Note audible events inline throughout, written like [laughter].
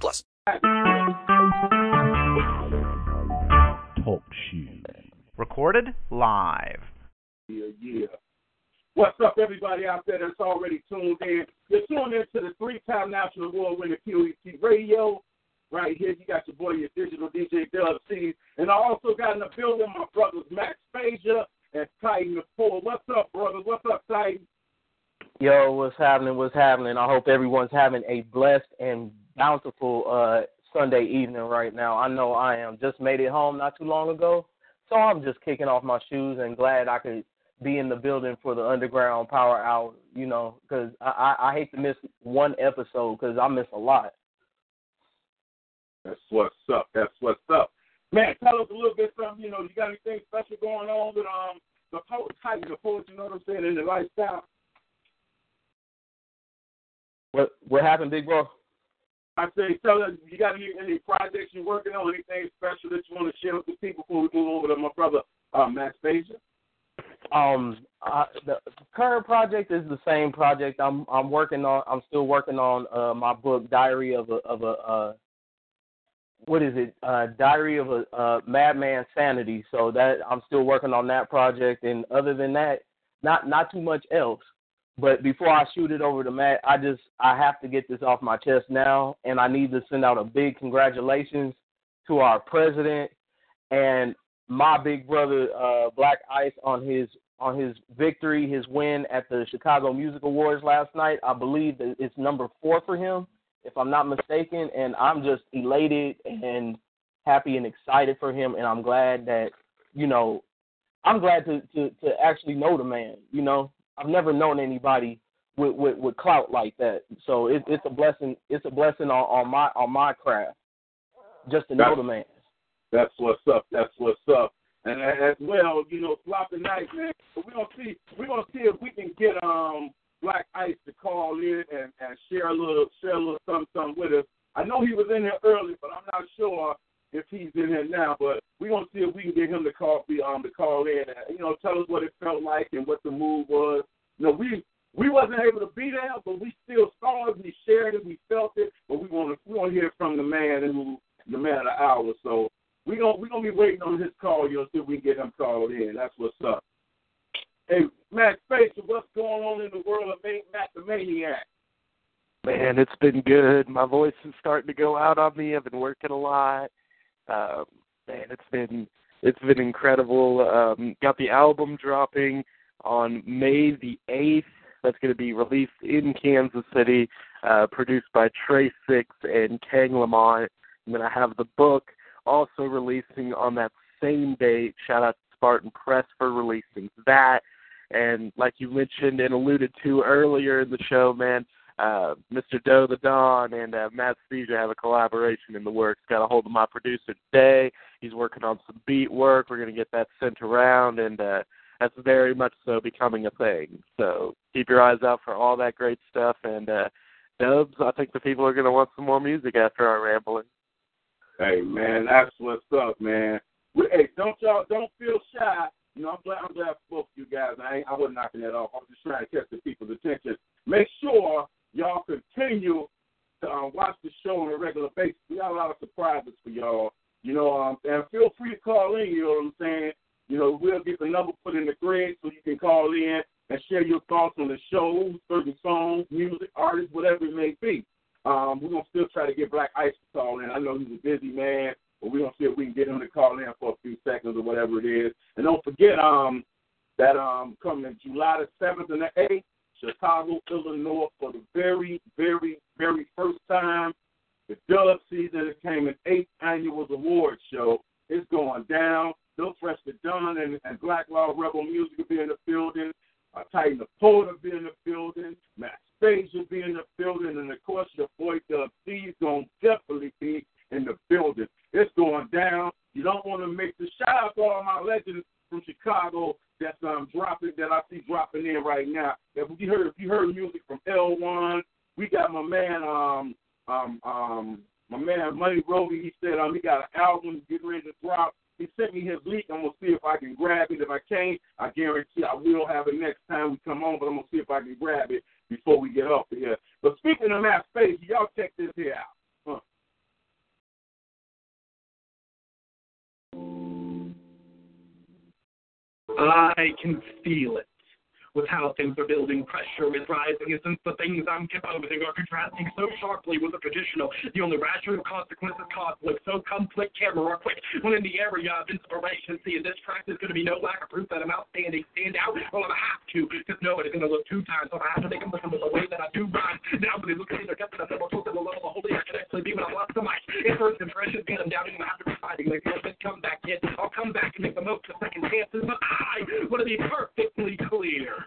plus. Talk shoes. Recorded live. Yeah, yeah. What's up, everybody out there that's already tuned in? You're tuned in to the three-time national award-winning QET Radio. Right here, you got your boy, your digital DJ Dub C. And I also got in the building my brothers Max Phasia and Titan the Four. What's up, brothers? What's up, Titan? Yo, what's happening? What's happening? I hope everyone's having a blessed and bountiful uh, Sunday evening right now. I know I am. Just made it home not too long ago, so I'm just kicking off my shoes and glad I could be in the building for the Underground Power Hour. You know, because I, I I hate to miss one episode because I miss a lot. That's what's up. That's what's up. Man, tell us a little bit something. You know, you got anything special going on with um the poet Titan, the poet, you know what I'm saying, in the lifestyle? What what happened, big bro? I say, tell us, you got any, any projects you're working on, anything special that you want to share with the people before we move over to my brother uh, Max Phasia? Um, uh, the current project is the same project. I'm I'm working on. I'm still working on uh, my book, Diary of a of a uh, what is it? Uh, Diary of a uh, Madman Sanity. So that I'm still working on that project. And other than that, not not too much else. But before I shoot it over to Matt, I just I have to get this off my chest now, and I need to send out a big congratulations to our president and my big brother uh, Black Ice on his on his victory, his win at the Chicago Music Awards last night. I believe that it's number four for him, if I'm not mistaken, and I'm just elated and happy and excited for him, and I'm glad that you know I'm glad to to to actually know the man. You know, I've never known anybody with with, with clout like that. So it, it's a blessing. It's a blessing on, on my on my craft just to know the man. That's what's up. That's what's up. And as well, you know, sloppy night, man. We're gonna see we're gonna see if we can get um Black Ice to call in and, and share a little share a little something, something with us. I know he was in here early, but I'm not sure if he's in here now. But we're gonna see if we can get him to call be um to call in and you know tell us what it felt like and what the move was. You know, we we wasn't able to be there, but we still saw it, we shared it, we felt it. But we want to we want to hear from the man who the man of the hour. So we gonna we gonna be waiting on his call. You know, see if we can get him called in. That's what's up. Hey, Matt Spacer, what's going on in the world of Ma- Matt the Maniac? Man, it's been good. My voice is starting to go out on me. I've been working a lot. Um, man, it's been it's been incredible. Um, got the album dropping on May the eighth. That's going to be released in Kansas City, uh, produced by Trey Six and Kang Lamont. I'm going to have the book also releasing on that same date. Shout out to Spartan Press for releasing that. And like you mentioned and alluded to earlier in the show, man, uh, Mr. Doe the Don and uh, Matt Speeger have a collaboration in the works. Got a hold of my producer today. He's working on some beat work. We're going to get that sent around, and uh, that's very much so becoming a thing. So keep your eyes out for all that great stuff. And uh, Dubs, I think the people are going to want some more music after our rambling. Hey man, that's what's up, man. Hey, don't y'all don't feel shy. You know, I'm glad I'm glad for both of you guys. I ain't, I wasn't knocking that off. I'm just trying to catch the people's attention. Make sure y'all continue to um, watch the show on a regular basis. We got a lot of surprises for y'all. You know, um, and feel free to call in. You know what I'm saying? You know, we'll get the number put in the grid so you can call in and share your thoughts on the show, certain songs, music, artists, whatever it may be. Um, we're gonna still try to get Black Ice to call in. I know he's a busy man, but we're gonna see if we can get him to call in for a few seconds or whatever it is. And don't forget um that um coming July the seventh and the eighth, Chicago, Illinois, for the very, very, very first time, the Dub Season Entertainment eighth annual award show is going down. Bill Fresh the Don and, and Black Law Rebel Music will be in the building. Uh, Titan the Porter be in the building. Matt Spade will be in the building. And of course, your boy Dub C is going to definitely be in the building. It's going down. You don't want to make the shout out to all my legends from Chicago that's um dropping that I see dropping in right now. If you heard if you heard music from L one, we got my man um um um my man Money Roby, he said um he got an album getting ready to drop. He sent me his link. I'm gonna see if I can grab it. If I can't, I guarantee I will have it next time we come on. But I'm gonna see if I can grab it before we get off of here. But speaking of that space, y'all check this here out. I can feel it. With how things are building, pressure is rising, and since the things I'm composing are contrasting so sharply with the traditional, the only rational consequence is conflict. So come click camera quick. When in the area of inspiration, see in this track there's going to be no lack of proof that I'm outstanding. Stand out, well, I'm going to have to, because nobody's going to look two times, so I have to make them listen to the way that I do rhyme. Now, when they look at depth and I'm never close to the level of holy, I can actually be when I lost mic. If first them down, I'm going to have to be fighting. Like, come back, kid. I'll come back and make the most of second chances, but I want to be perfectly clear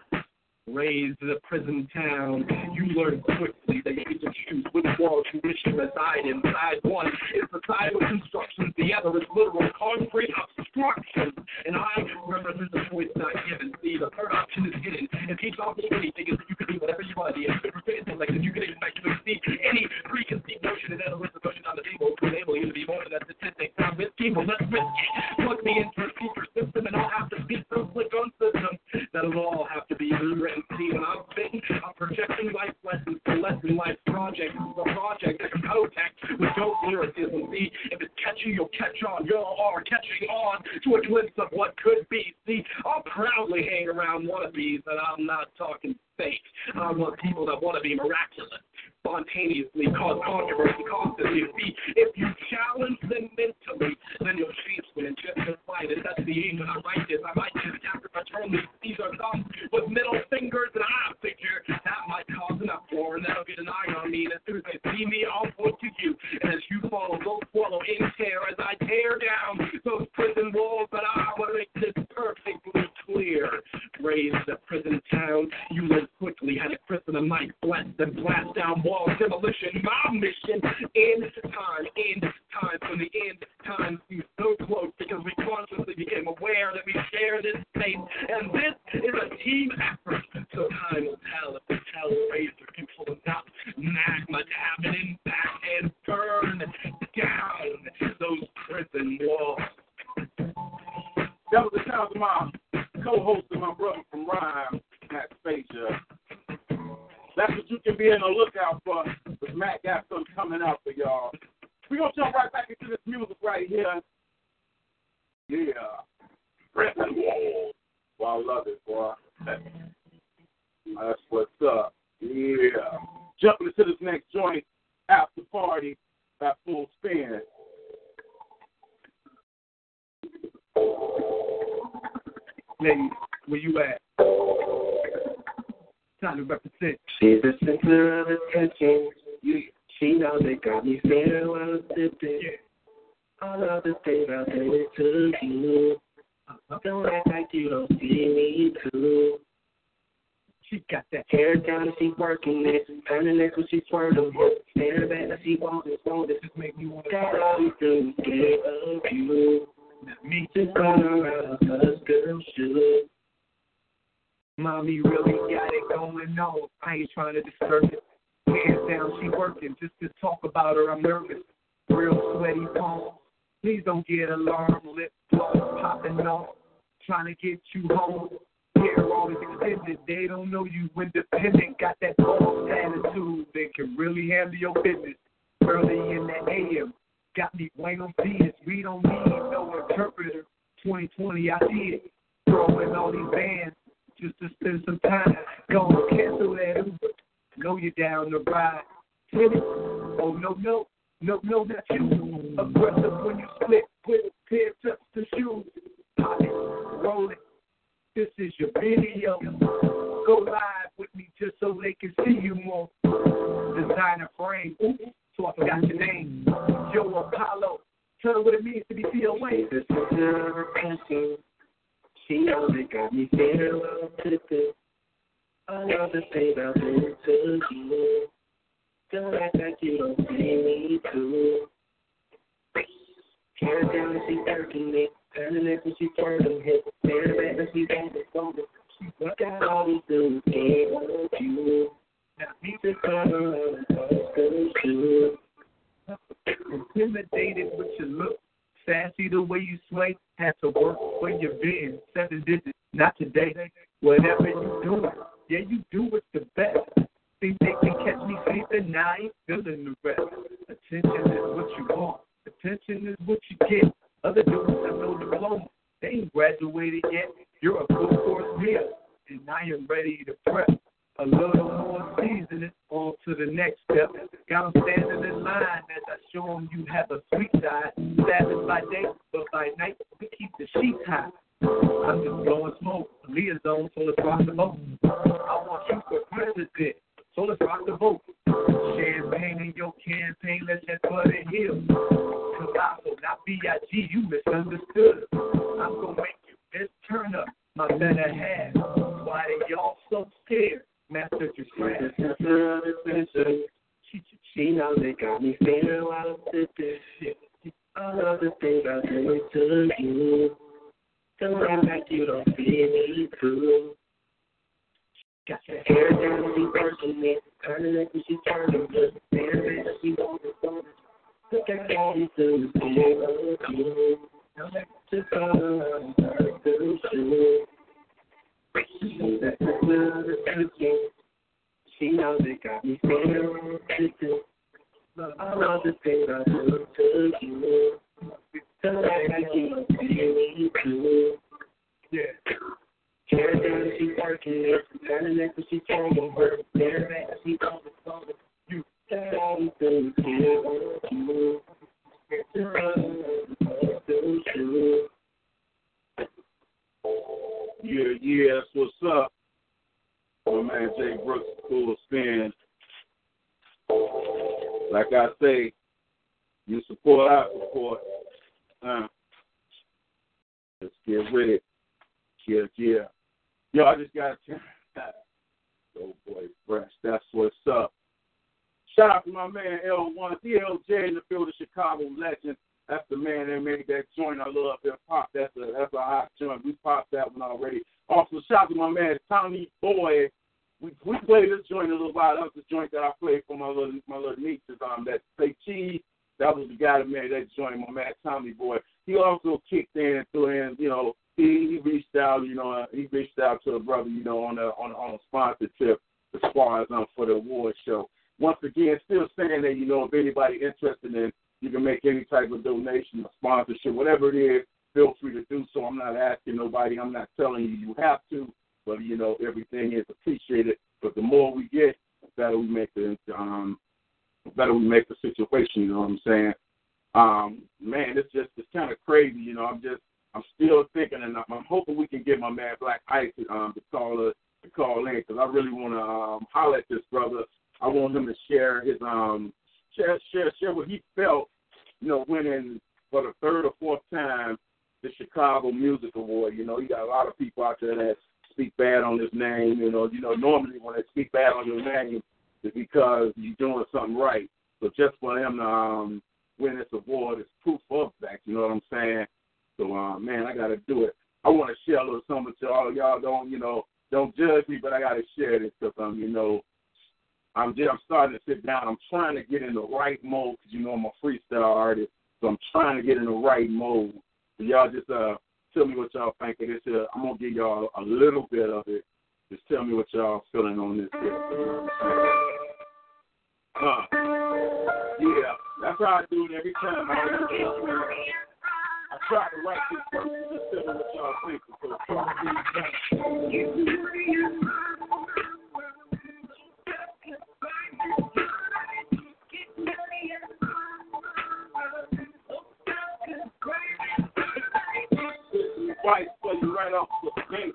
raised in a prison town, you learn quickly that you get to choose which world you wish to reside in. Side one is the side with instructions, the other is literal concrete obstruction. And I represent the choice not given. See, the third option is hidden. It keeps off anything is that you can be whatever you want to be. And like you can expect to exceed any preconceived notion and with the notion on the table to enable you to be more than a statistic. I'm risky, but let's risk it. Plug me into a secret system and I'll have to speak through click on systems. That'll all have to be rewritten. See, when I'm spitting, I'm projecting life lessons to lesson life is a project that can co-text with dope lyricism. See, if it's catchy, you'll catch on. You are catching on to a glimpse of what could be. See, I'll proudly hang around wannabes, and I'm not talking fake. I want people that want to be miraculous spontaneously cause controversy constantly. See, if you challenge them mentally, then you'll change them just as. And that's the aim when I write this. I might just after I turn these these are thumbs with middle fingers, and I figure that might cause an uproar, and that'll get an eye on me. And as soon as they see me, I'll point to you. And as you follow, they'll swallow in tear as I tear down those prison walls. But I want to make this perfectly clear. Raised a prison town, you learn quickly how to christen a mic, blast and blast down walls, demolition. My mission, end time, end time. From the end time seems so close because we consciously became aware that we share this space, and this is a team effort. So time will tell if the Hellraiser can pull out, magma to have an impact and burn down those prison walls. That was the sound of my co-host and my brother from Rhyme, Matt Spacer. That's what you can be in the lookout for. Because Matt got something coming out for y'all. We're going to jump right back into this music right here. Yeah. Well, I love it, boy. That's what's up. Yeah. Jumping into this next joint after party at full spin. Ladies, where you at? Time to represent. She's the center of attention. You, she knows they got me feeling while I'm sipping. All of the things I said it to you. Uh-huh. Don't act like you don't see me too. She got that. Hair down, and she working it. Turning it when she swerving. Stare back, now she won't respond. This make me want to. all we do is get of you. Me, Just run around, cause girls should. mommy really got it going on. I ain't trying to disturb it. Hands down, she working. Just to talk about her, I'm nervous. Real sweaty palms. Please don't get alarmed. Lip gloss popping off. Trying to get you home. Hair always extended. They don't know you independent. Got that boss attitude. They can really handle your business. Early in the AM. Got me Buenos Dias. We don't need no interpreter. 2020, I see it. Throwing all these bands just to spend some time. Go and cancel that Uber. Know you're down the ride. Hit it. Oh, no, no. No, no, not you. Aggressive when you split. Put a pair of the shoes. Pop it. Roll it. This is your video. Go live with me just so they can see you more. Designer frame. Ooh, so I forgot your name. Joe Apollo. Tell her what it means to be COA. She's. She it got me feeling the things I've been to you. Don't act like you don't see me too. Can't tell if she's working it. Turning it when she turn them hips. Staring back when she's at the phone. Got all these dudes can't want you. Intimidated with your look. Sassy the way you sway. Had to work for your vision. Seven digits, not today. Whatever you doing, yeah, you do it the best. Think they can catch me sleeping, now I ain't feeling the rest. Attention is what you want. Attention is what you get. Other dudes have no diploma. They ain't graduated yet. You're a full course meal. And I am ready to prep. A little more seasoning on to the next step. Got them standing in line as I show them you have a sweet side. Savage by day, but by night we keep the sheets high. I'm just blowing smoke. Liaison, so let's rock the boat. I want you for president, so let's rock the boat. Champagne in your campaign, let's just put it here. Colossal, not B.I.G., you misunderstood. I'm gonna make you this turn up, my better half. Why they y'all so scared? She, knows they got me feeling while I'm sipping. All of the things I do to I'm just, I'm starting to sit down. I'm trying to get in the right mode because you know I'm a freestyle artist, so I'm trying to get in the right mode. So y'all just uh tell me what y'all think of this. Uh, I'm gonna give y'all a little bit of it. Just tell me what y'all feeling on this. Here. Uh, yeah, that's how I do it every time. I, I try to write this first. Just tell me what y'all think Christ for you right off the gangster.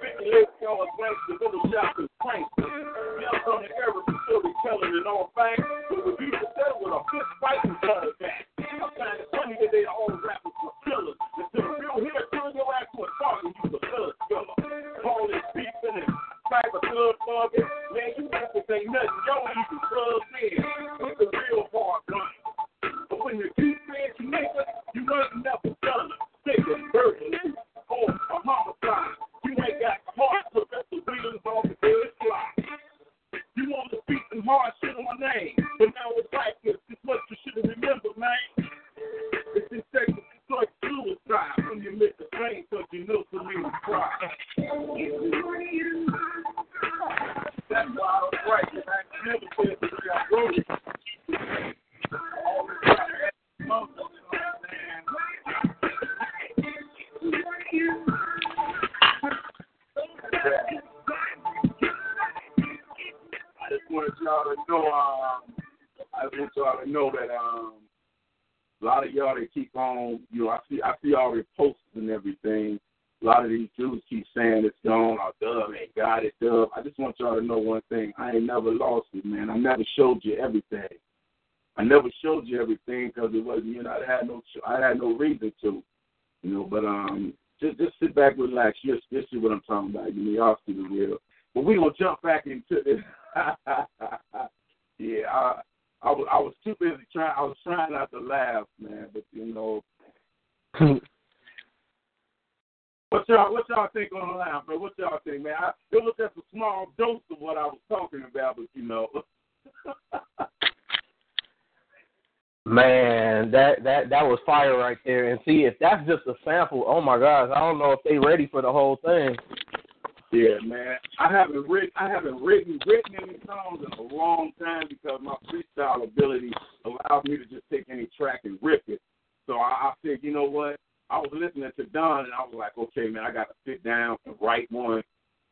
58 y'all gangster, little shop is prankster. Young on the era, facility telling it all facts. But would you settle with a fist fight in front of that? I find that they all rappers were killers. And to the real here, turn your ass to a target, you the thug. All this beefing and cyber thug bugging. Man, you rappers ain't nothing. Y'all even thugs. Think on the line, bro? What y'all think, man? I, it was just a small dose of what I was talking about, but you know. [laughs] Man, that that that was fire right there. And see, if that's just a sample, oh my gosh, I don't know if they ready for the whole thing. Yeah, man. I haven't written I haven't written written any songs in a long time because my freestyle ability allows me to just take any track and rip it. So I, I said, you know what? I was listening to Don and I was like, okay, man, I got to sit down and write one.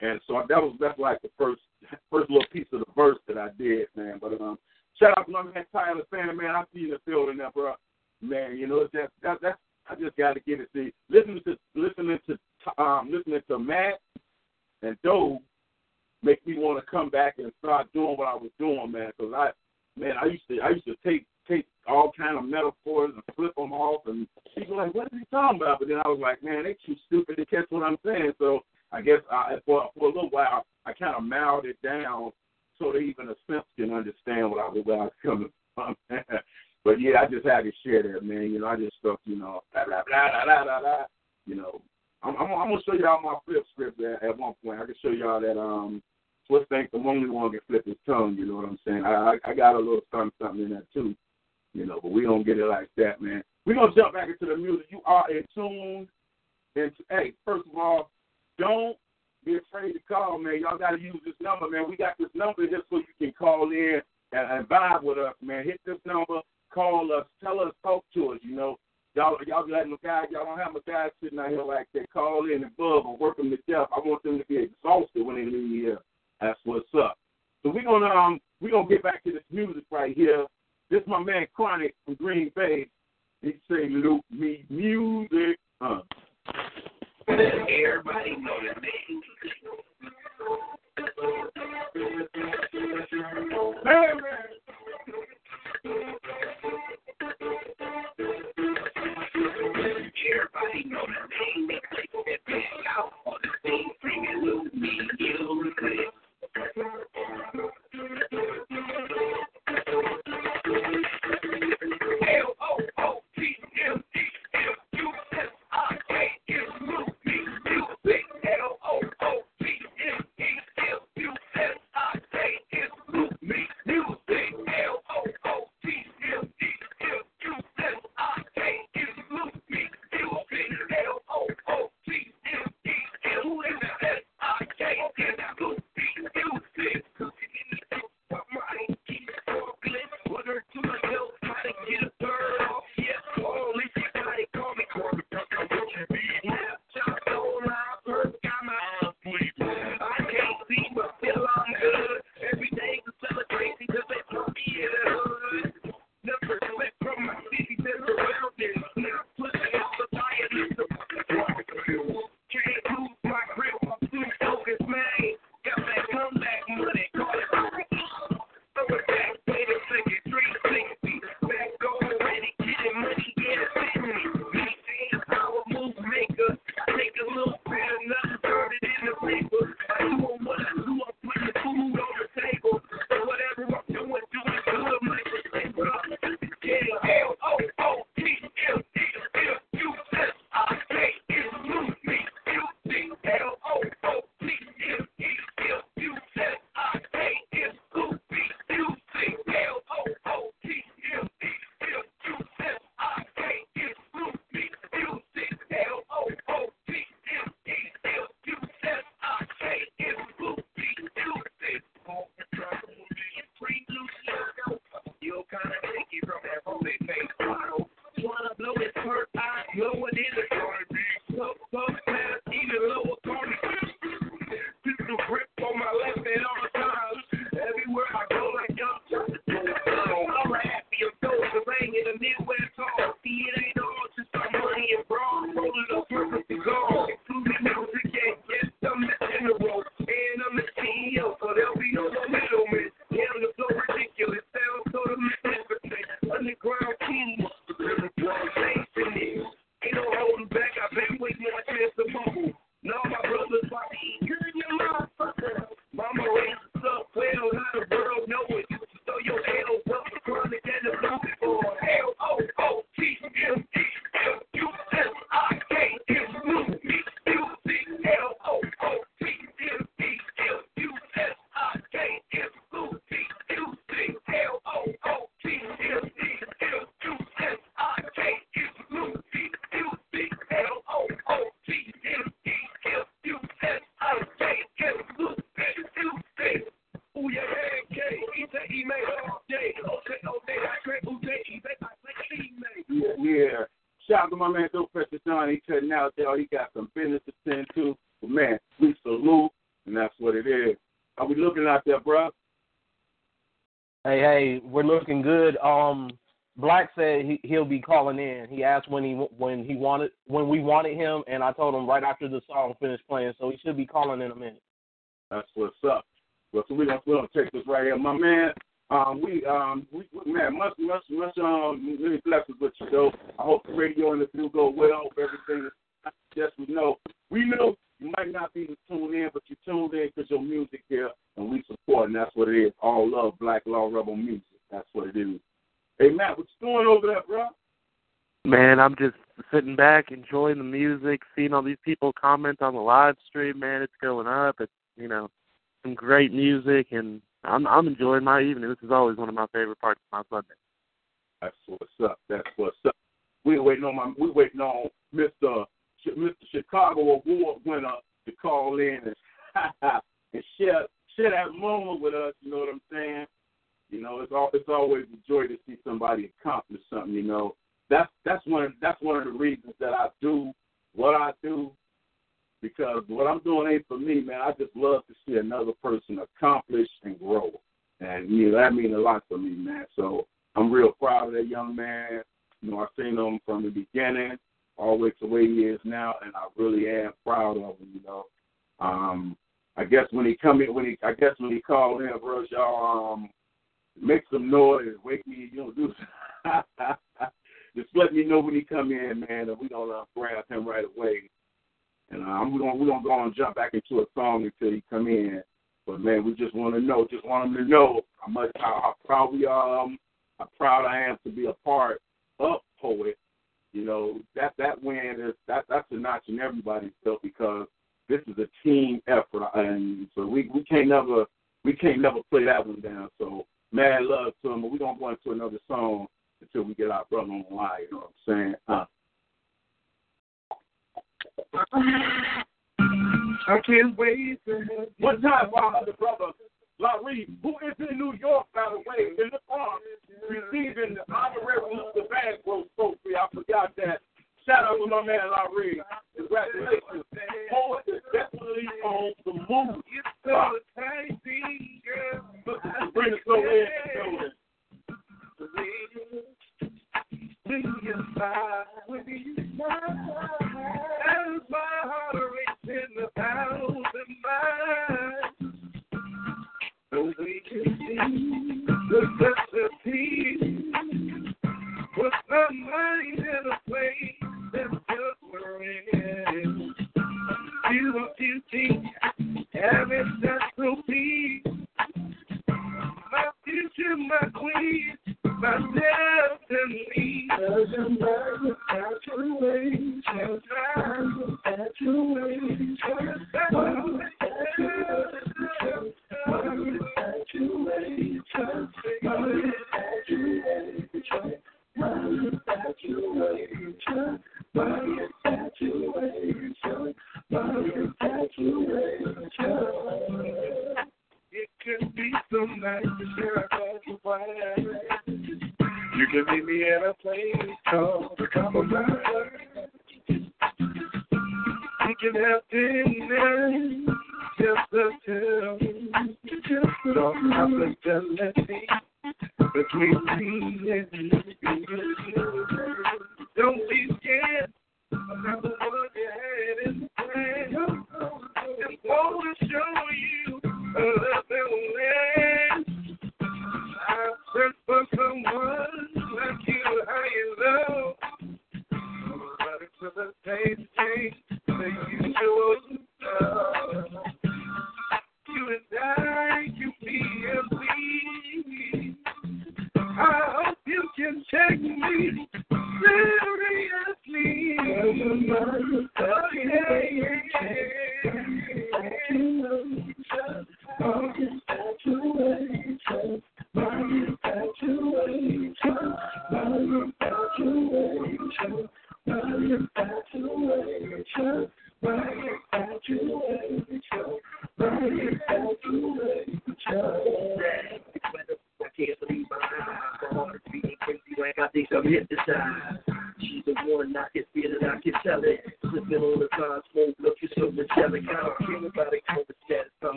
And so that was that's like the first [laughs] first little piece of the verse that I did, man. But um, shout out to my man Tyler Sanders, man. I see you in the building there, bro. Man, you know just that that's I just got to get it. See, listening to listening to um listening to Matt and Doe make me want to come back and start doing what I was doing, man. Because I, man, I used to I used to take take all kind of metaphors and flip them off, and people like, "What is he talking about?" But then I was like, "Man, they too stupid to catch what I'm saying." So I guess I, for for a little while I kind of mouthed it down so that even a simp can understand what I where I was coming from. [laughs] but yeah, I just had to share that, man. You know, I just stuff, you know, blah blah blah blah blah blah. You know, I'm, I'm, I'm gonna show y'all my flip script at, at one point. I can show y'all that um, Swiss think the only one can flip his tongue. You know what I'm saying? I I, I got a little something something in that too. You know, but we don't get it like that, man. We're gonna jump back into the music. You are in tune. And hey, first of all, don't be afraid to call, man. Y'all got to use this number, man. We got this number here so you can call in and, and vibe with us, man. Hit this number, call us, tell us, talk to us. You know, y'all y'all letting the guys, y'all don't have my guys sitting out here like that. Call in and bug or work them to death. I want them to be exhausted when they leave here. That's what's up. So we're gonna um we're gonna get back to this music right here. This is my man Chronic from Green Bay. He say loop me music. Uh. Everybody know the name. Everybody know the name. They click that thing out on the thing. Bring it loop me music. To my man, Dope Precious John. He cutting out there. He got some business to tend to. But man, we salute, and that's what it is. Are we looking out there, bro? Hey, hey, we're looking good. Um, Black said he he'll be calling in. He asked when he when he wanted when we wanted him, and I told him right after the song finished playing. So he should be calling in a minute. That's what's up. Well, so we're gonna, we're gonna take this right here, my man. Um, we um, we, man, much much much um, many blessings with you, though. I hope the radio and the view go well. Everything is. Yes, we know. We know you might not be tuned in, but you tuned in because your music here, and we support, and that's what it is. All love, Black Law Rebel music. That's what it is. Hey, Matt, what's going over there, bro? Man, I'm just sitting back, enjoying the music, seeing all these people comment on the live stream. Man, it's going up. It's you know some great music, and I'm I'm enjoying my evening. This is always one of my favorite parts of my Sunday. That's what's up. That's what's up. We're waiting on my. We're waiting on Mister Mr. Chicago Award winner to call in and [laughs] and share share that moment with us. You know what I'm saying? You know, it's all it's always a joy to see somebody accomplish something. You know, that's that's one of, that's one of the reasons that I do what I do because what I'm doing ain't for me, man. I just love to see another person accomplish and grow, and you know that means a lot for me, man. So I'm real proud of that young man. You know, I've seen him from the beginning all the way to where he is now, and I really am proud of him. You know, um, I guess when he come in, when he, I guess when he called in, bro, y'all um, make some noise, wake me, you know, do. [laughs] Just let me know when he come in, man, and we gonna uh, grab him right away. And uh, we're gonna we're gonna go and jump back into a song until he come in. But man, we just want to know, just want him to know how much how, how proud we are, um, how proud I am to be a part of Poet. You know that that win is that that's a notch in everybody's belt because this is a team effort, and so we we can't never we can't never play that one down. So mad love to him, but we're gonna go into another song until we get our brother on the line. You know what I'm saying? Uh, I can't wait to have One time, while the brother Larry, who is in New York, by the way, in the park, receiving the honorary Mr. Bancroft trophy. I forgot that. Shout out to my man Larry. Congratulations. Poet is definitely on the move. Bring us over in the building. As my heart races a thousand miles, so we can see the. Put my mind in a place that's just natural peace. My my queen, my destiny. Doesn't matter, ways, natural ways,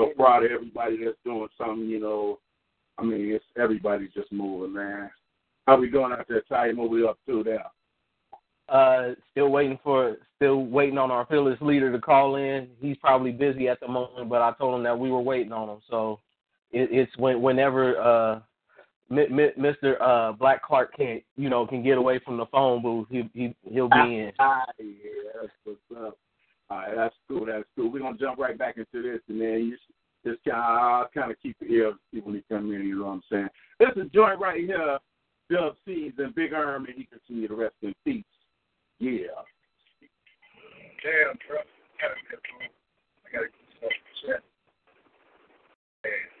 so proud of everybody that's doing something. You know, I mean, it's everybody's just moving, man. How we going out there, Ty? What we up to now? Uh, still waiting for, still waiting on our fearless leader to call in. He's probably busy at the moment, but I told him that we were waiting on him. So it, it's when, whenever uh, Mr. Uh, Black Clark can't, you know, can get away from the phone booth, he, he he'll be in. Ah, yes, what's up. All right, that's cool. That's cool. We're gonna jump right back into this, and then you just kind of, I'll kind of keep your ear see when he come in. You know what I'm saying? This is joint right here, Dub C's and Big Arm, and he can see the rest in peace. Yeah. Damn, bro. Gotta get. I gotta get. Hey.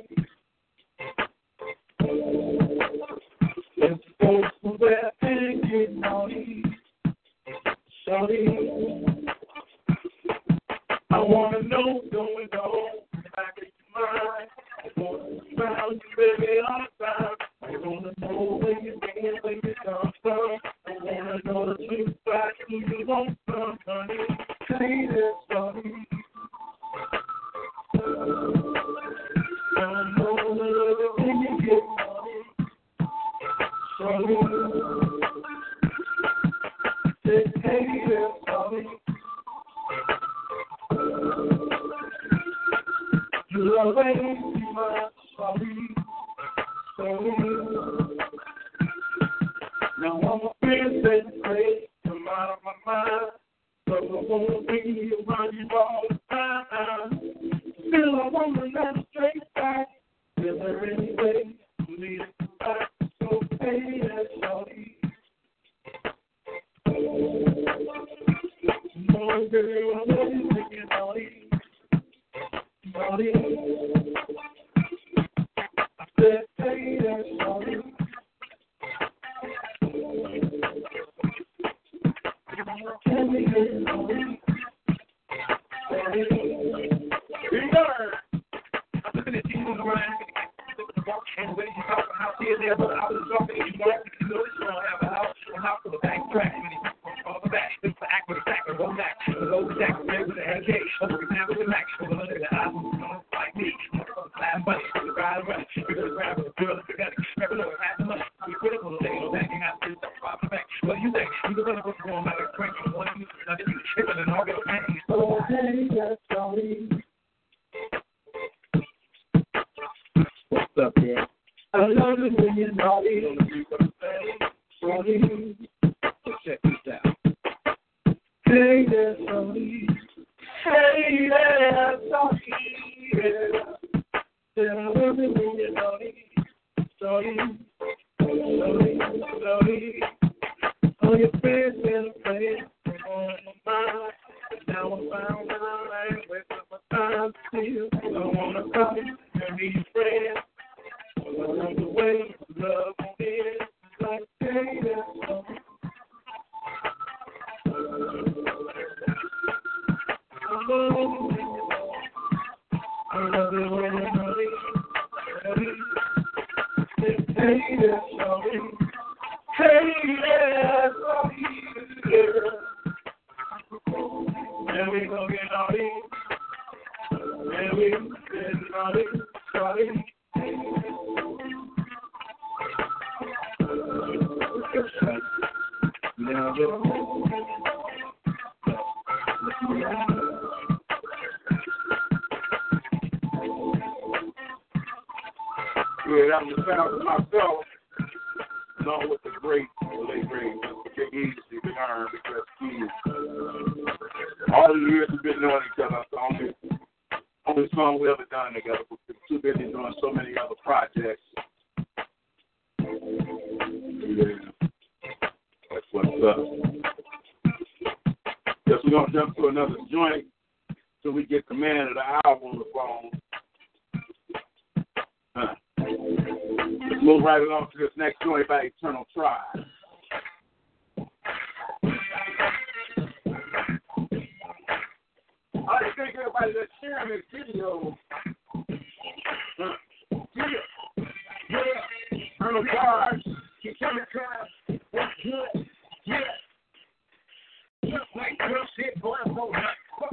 I'm looking at these moves around and waiting to talk about how here, there, but I was talking.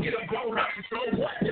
It, I'm going up. So what?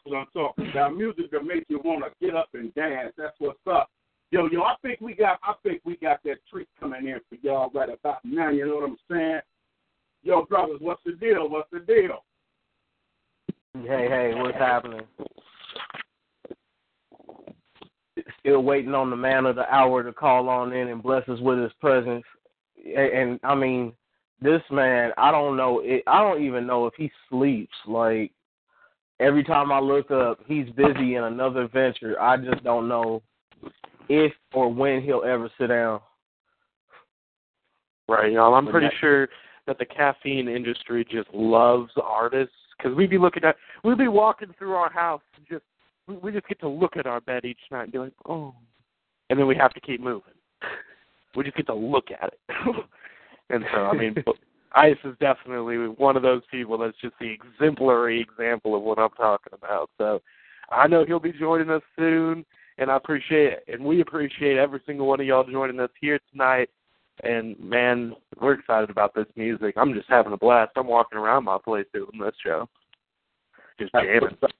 That's what I'm talking about. Music that makes you want to get up and dance. That's what's up. Yo, yo, I think we got, I think we got that treat coming in for y'all right about now. You know what I'm saying? Yo, brothers, what's the deal? What's the deal? Hey, hey, what's happening? Still waiting on the man of the hour to call on in and bless us with his presence. And, and I mean, this man, I don't know. It, I don't even know if he sleeps. Like every time I look up, he's busy in another venture. I just don't know if or when he'll ever sit down. Right, y'all. I'm pretty sure that the caffeine industry just loves artists because we'd be looking at, we'd be walking through our house and just, we- just get to look at our bed each night and be like, oh, and then we have to keep moving. We just get to look at it. [laughs] and so, I mean, [laughs] Ice is definitely one of those people that's just the exemplary example of what I'm talking about. So I know he'll be joining us soon, and I appreciate it. And we appreciate every single one of y'all joining us here tonight. And man, we're excited about this music. I'm just having a blast. I'm walking around my place doing this show, just That's jamming. what's up.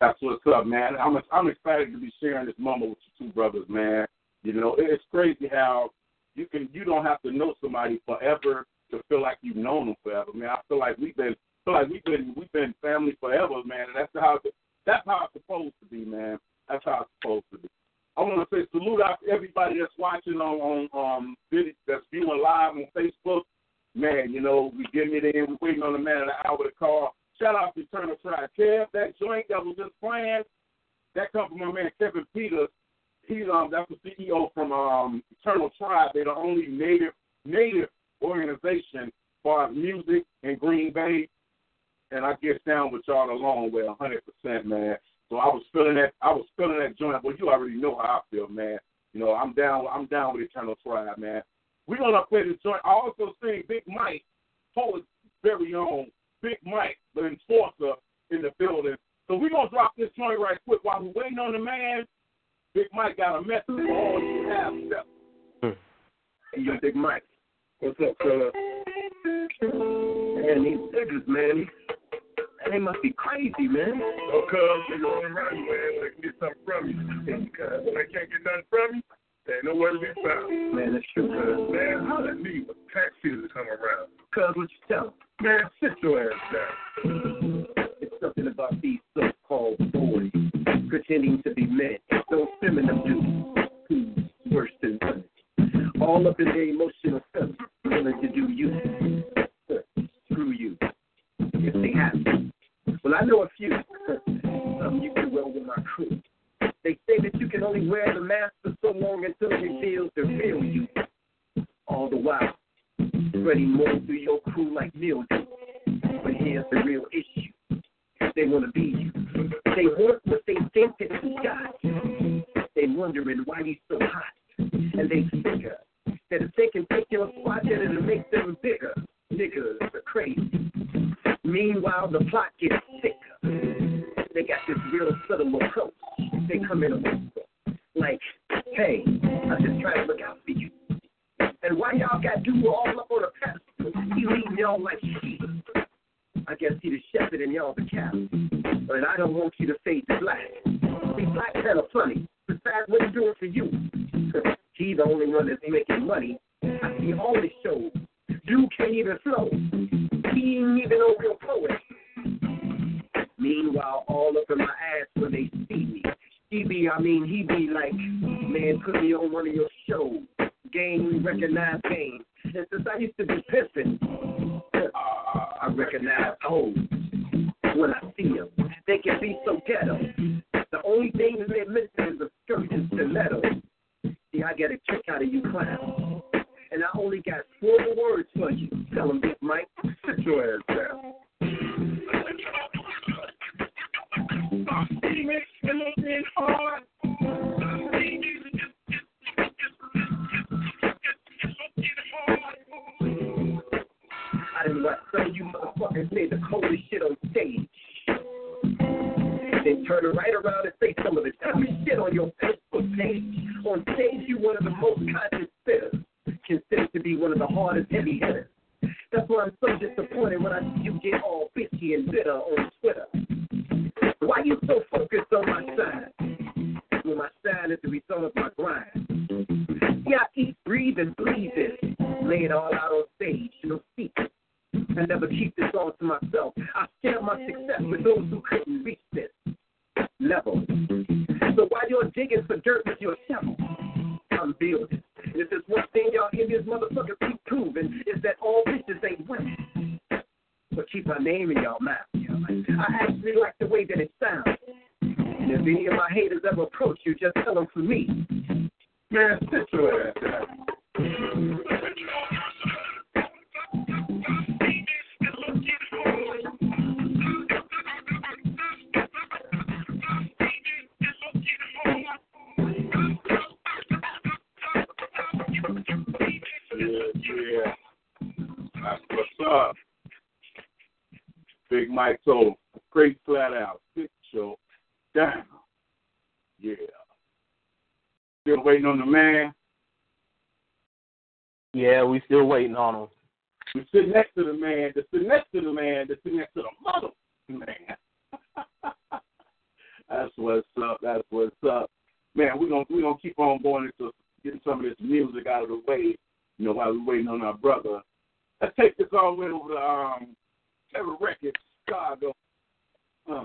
That's what's up, man. I'm I'm excited to be sharing this moment with you two brothers, man. You know, it's crazy how you can you don't have to know somebody forever to feel like you've known them forever, man. I feel like we've been feel like we've been we've been family forever, man. And that's how that's how it's supposed to be, man. That's how it's supposed to be. I want to say salute out to everybody that's watching on on um that's viewing live on Facebook. Man, you know, we getting it in, we're waiting on the man of the hour to call. Shout out to Eternal Tribe. Kev, that joint that was just playing, that come from my man Kevin Peters. He's um that's the CEO from um Eternal Tribe. They're the only native native organization for music in Green Bay. And I get down with y'all the long way, a hundred percent, man. So I was feeling that I was feeling that joint. Well, you already know how I feel, man. You know, I'm down I'm down with Eternal Tribe, man. We're gonna play this joint. I also sing Big Mike, poet's very own Big Mike, the enforcer in the building. So we're gonna drop this joint right quick while we're waiting on the man. Big Mike got a message for all you have steps. Hey, yo, Big Mike. What's up, fella? Man, these niggas, man. They must be crazy, man. Oh, cuz, nigga on the run, man. They can get something from you. Cuz when they can't get nothing from you, they ain't nowhere to be found. Man, that's true, cuz. Man, how that need when tax season come around? Cuz, what you tell 'em? Man, sit your ass down. It's something about these so-called boys pretending to be men. Those feminine dudes who's worse than women. All up in their emotional Man, sit your ass down. Yeah. That's what's up. Big Mike told straight flat out, sit your down. Yeah. Still waiting on the man. Yeah, we still waiting on him. We sit next to the man, to sit next to the man, to sit next to the mother man. [laughs] That's what's up. That's what's up. Man, we're gonna we're gonna keep on going into getting some of this music out of the way, you know, while we're waiting on our brother. Let's take this all the way over to um Terror Records, Chicago. Uh.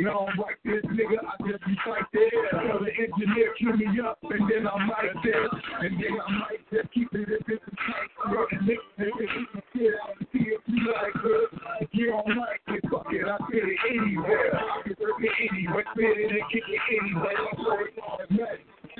You know, I'm like this nigga, I just be right there. The engineer, kill me up, and then I'm right there. And then I might just keep it it's a tight. And mix it with the shit out and see if you like her. If you don't like it, fuck it, I fit it anywhere. I can work it anywhere, fit it and kick it anywhere. I'm so it's automatic. Cadillac from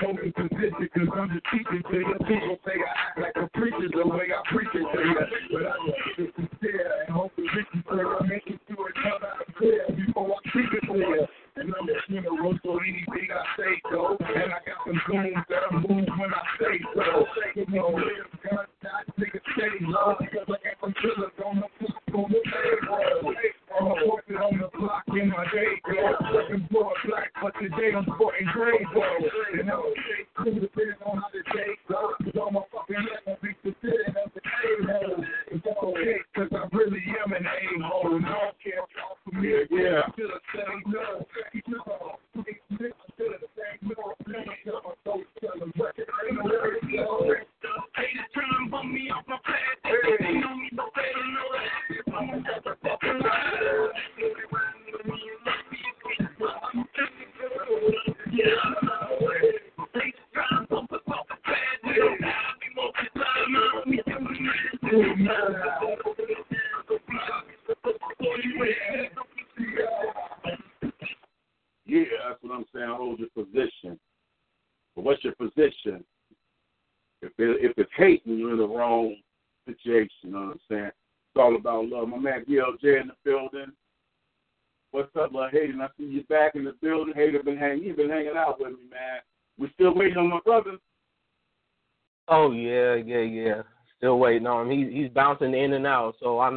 bum me that. I'm cause I'm just teaching to you. People say I act like a preacher the way I preach it to you. But I just sincere and hope the vision so I make it through out clear before I preach it to you. And I'm a funeral, so anything I say go. And I got some goons that'll move when I say so. You know, God, God, nigga, stay low. Cause I got some killers on the on the today I'm sporting gray, bro. You know,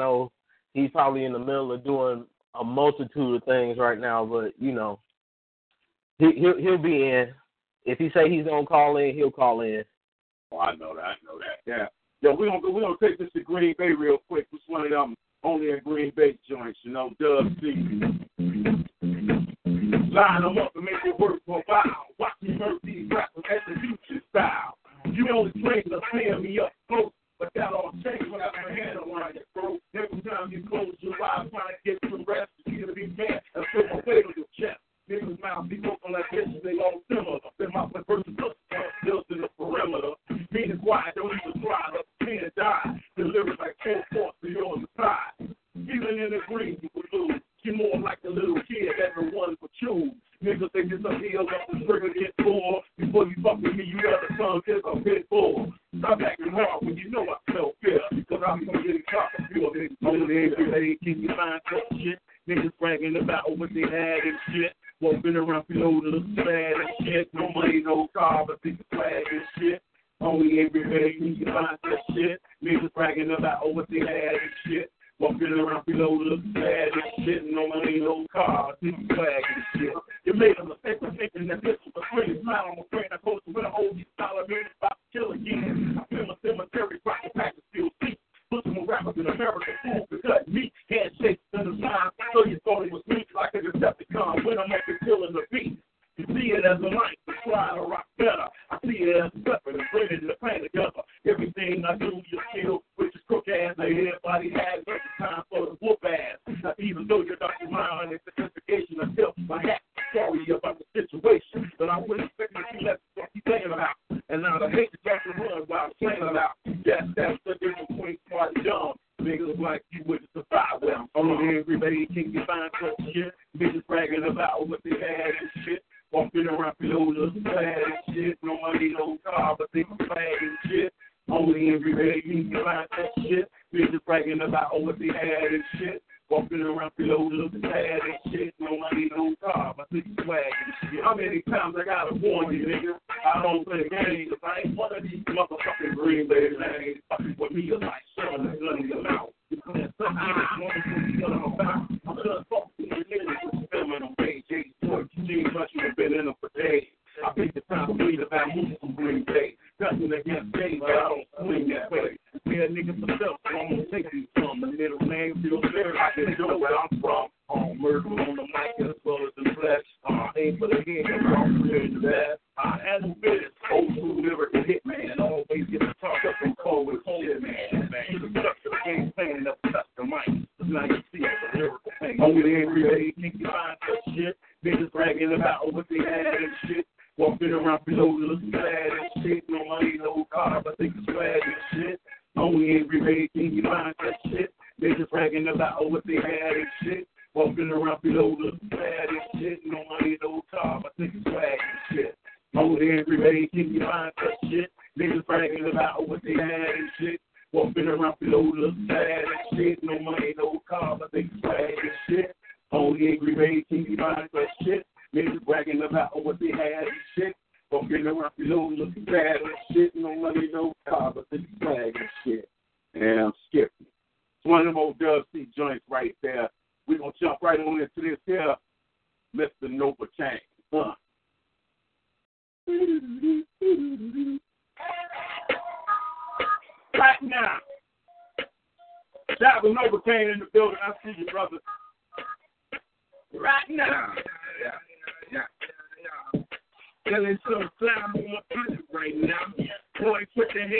know he's probably in the middle of doing a multitude of things right now. But you know, he he'll, he'll be in. If he say he's gonna call in, he'll call in. Oh, I know that. I know that. Yeah. Yeah, we're gonna we're gonna take this to Green Bay real quick. It's one of them only in Green Bay joints, you know, Dub C. Line them up and make it work for a while. Watch me hurt these rappers at the future style. You only claim to fan me up close, but that all changed when I my hand around your throat. Every time you close your eyes, trying to get some rest, you to be mad and put my weight on your chest. Niggas mouth be open like bitches, they all similar. Then my versus built in the perimeter. Meaning quiet, don't even try to can't die. Delivered like full force to you on the side. Even in the green, you would lose. You more like a little kid, everyone would choose. Niggas think it's a deal up the trigger get full. Before you fuck with me, you got the son is a pit bull. Stop acting hard when you know I smell fear. Because I'm gonna get caught and feel it. Only every day can you find that shit. Niggas bragging about what they had and shit. Walking around below the bad and shit. No money, no car, but they swag and shit. Only every day can you find that shit. Niggas bragging about what they had and shit. Walking around below the bad and shit. No money, no car, swag and shit. You made a mistake of thinking that this was a pretty smile. I'm afraid I go to win a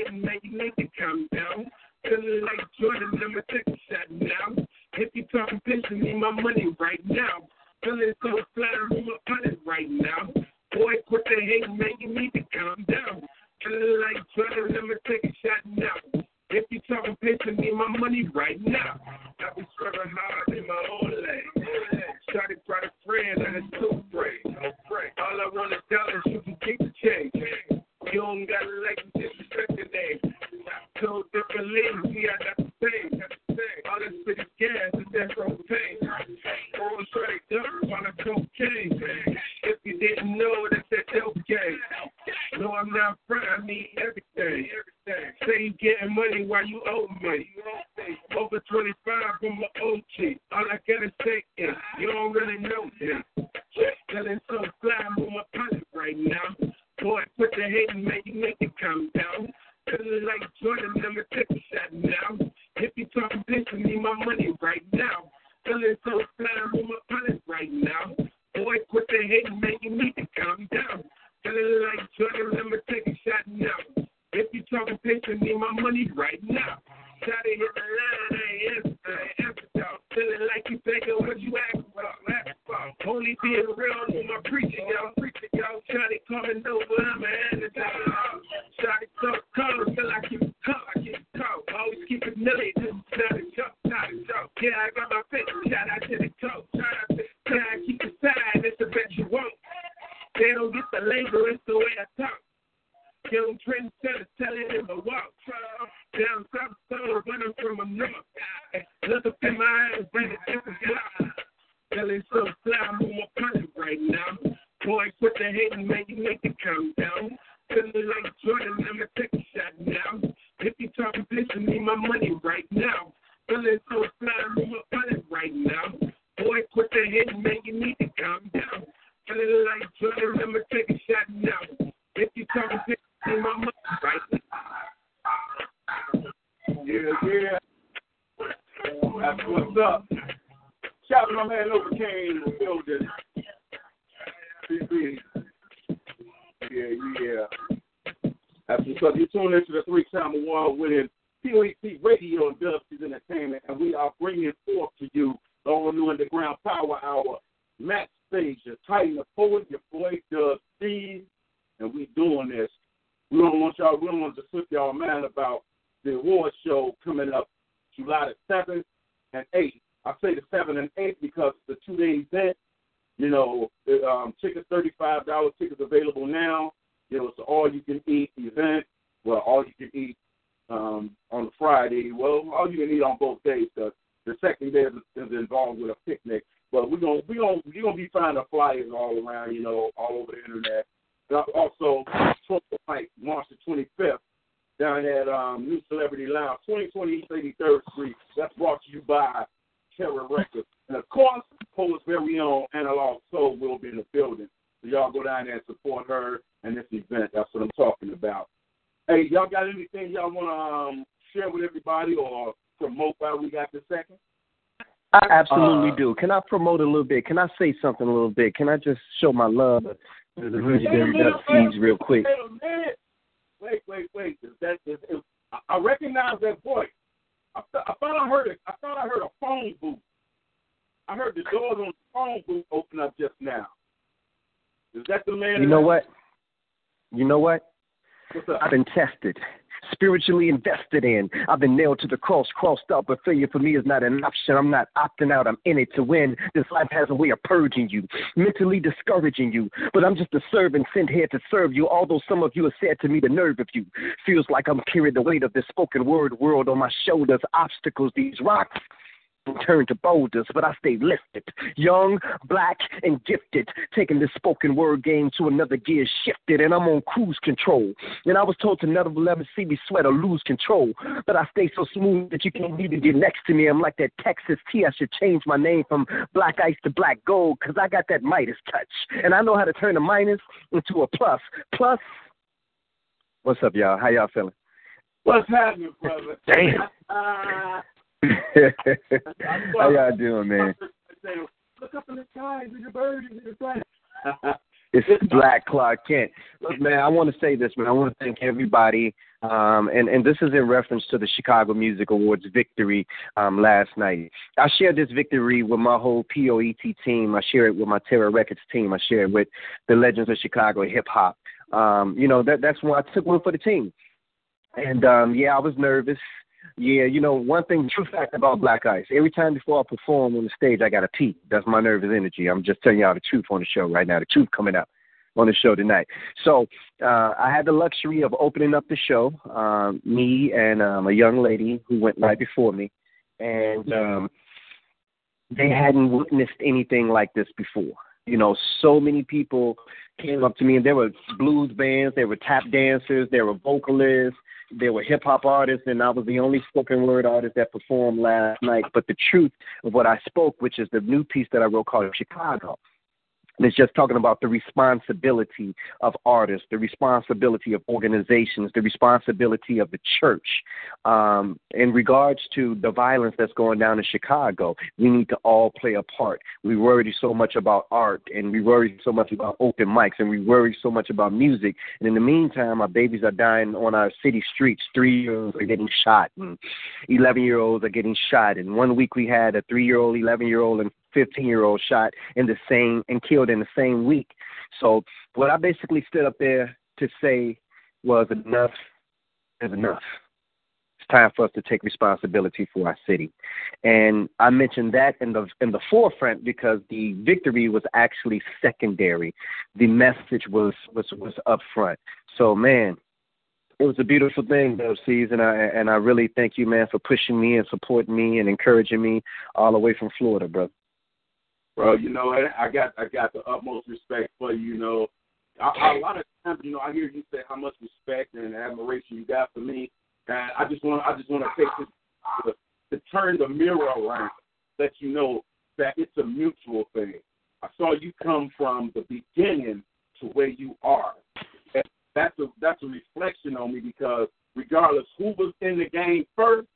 put the and make it make it calm down. Feeling like Jordan, let me shot now. If you talking pitching me my money right now. Feeling so I'm on my planet right now. Boy, quit the hate make it need to calm down. Feeling like Jordan, let me shot now. If you talking pitching me my money right now. I be struggling hard in my own lane. Shotty brought a friend and it's too brave. All I wanna tell is you can keep the change. You don't gotta like me disrespect the name. Two different lanes, we I got the same. All this bitch gas is that propane. Roll straight up on a cocaine. If you didn't know, that's that okay. No, I'm not front, I need everything. Say you getting money while you owe me. Over 25 from my OG. All I gotta say is, you don't really know me. Feeling so fly, I'm on my pocket right now. The hating, man, you make it calm down. Feeling like Jordan, me take a shot now. If you talking bitch, I need my money right now. Feeling so fly, I'm on my pilot right now. Boy, quit the hating, man, you need to calm down. Feeling like Jordan, me take a shot now. If you talking bitch, I need my money right now. Try to hit the line, I answer, I answer, dog. Feeling like you thinking what you asking for, for. Only being real on my preaching, y'all. Preaching, y'all. To coming over, I'm an antidote. To talk calm, feel like you calm, I keep calm. Always keep it just not a joke, not a joke. Yeah, I got my face, shout out to the coach. Shout out to, can I keep it side, it's the bet you won't. They don't get the label, it's the way I talk. Young trendsetter telling him to walk. Down south, so running from a north. Look up in my eyes, bring it different block. Feeling so fly, I'm on my pilot right now. Boy, quit the hating, man, you make it calm down. Feeling like Jordan, let me take a shot now. If you bitch, I need my money right now. Feeling so fly, I'm on my pilot right now. Boy, quit the hating, man, you need to calm down. Feeling like Jordan, let me take a shot now. If you bitch, I need my money right now. Yeah, yeah. That's what's up. Shout out my man Overcame the building. Yeah, yeah. That's what's. You're tuning into the three time award winning POET Radio and Dubsters Entertainment, and we are bringing forth to you the all new underground power hour. Matt Stage, your Titan, the poet, your boy Dub and we doing this. We don't want y'all, we don't want to slip y'all mind about the award show coming up July the 7th and 8th. I say the 7th and 8th because the two day event. You know, the, um, tickets $35, tickets available now. You know, it's an all you can eat event. Well, all you can eat um, on Friday. Well, all you can eat on both days. The, the second day is, involved with a picnic. But we're gonna we gonna we gonna be finding flyers all around, you know, all over the internet. Also, Night, March the 25th, down at um, New Celebrity Lounge, 2020 East 83rd Street. That's brought to you by Terror Records. And of course, Poet's very own Analog Soul will be in the building. So y'all go down there and support her and this event. That's what I'm talking about. Hey, y'all got anything y'all want to um, share with everybody or promote while we got the second? I absolutely Uh, do. Can I promote a little bit? Can I say something a little bit? Can I just show my love to the legendary Dub C's real quick? Wait. Wait, wait, wait. Is that is, is, I- I recognize that voice. I, th- I thought I heard it. I thought I heard a phone booth. I heard the doors on the phone booth open up just now. Is that the man? You know what? You know what? What's up? I've been tested, spiritually invested in. I've been nailed to the cross, crossed up, but failure for me is not an option. I'm not opting out. I'm in it to win. This life has a way of purging you, mentally discouraging you. But I'm just a servant sent here to serve you. Although some of you have said to me, the nerve of you feels like I'm carrying the weight of this spoken word world on my shoulders. Obstacles, these rocks turn to boulders, but I stay lifted, young, black, and gifted, taking this spoken word game to another gear shifted, and I'm on cruise control. And I was told to never let me see me sweat or lose control, but I stay so smooth that you can't even get next to me. I'm like that Texas T. I should change my name from Black Ice to Black Gold, cause I got that Midas touch, and I know how to turn a minus into a plus. Plus, what's up, y'all? How y'all feeling? What's happening, brother? Damn. Uh, How y'all doing, man? Look up in the sky. There's a bird in the sky. [laughs] It's [laughs] Black Clark Kent. Look, man, I want to say this, man. I want to thank everybody, um, and and this is in reference to the Chicago Music Awards victory um, last night. I shared this victory with my whole POET team. I share it with my Terror Records team. I share it with the Legends of Chicago Hip Hop. Um, you know that that's why I took one for the team. And um, yeah, I was nervous. Yeah, you know, one thing, true fact about Black Ice, every time before I perform on the stage, I got to pee. That's my nervous energy. I'm just telling y'all the truth on the show right now, the truth coming out on the show tonight. So uh, I had the luxury of opening up the show, um, me and um, a young lady who went right before me. And um, they hadn't witnessed anything like this before. You know, so many people came up to me, and there were blues bands, there were tap dancers, there were vocalists, there were hip hop artists, and I was the only spoken word artist that performed last night. But the truth of what I spoke, which is the new piece that I wrote called Chicago, And it's just talking about the responsibility of artists, the responsibility of organizations, the responsibility of the church. Um, in regards to the violence that's going down in Chicago, we need to all play a part. We worry so much about art and we worry so much about open mics and we worry so much about music. And in the meantime, our babies are dying on our city streets. Three year olds are getting shot and 11 year olds are getting shot. And one week we had a three year old, 11 year old, and 15 year old shot in the same and killed in the same week. So what I basically stood up there to say was enough is enough. It's time for us to take responsibility for our city. And I mentioned that in the in the forefront because the victory was actually secondary. The message was was was up front. So man, it was a beautiful thing, Dub C's, and I and I really thank you, man, for pushing me and supporting me and encouraging me all the way from Florida, brother. Bro, you know, I got I got the utmost respect for you. You know, I, a lot of times, you know, I hear you say how much respect and admiration you got for me, and I just want I just want to take this to, to turn the mirror around, let you know that it's a mutual thing. I saw you come from the beginning to where you are. And that's a that's a reflection on me because regardless who was in the game first,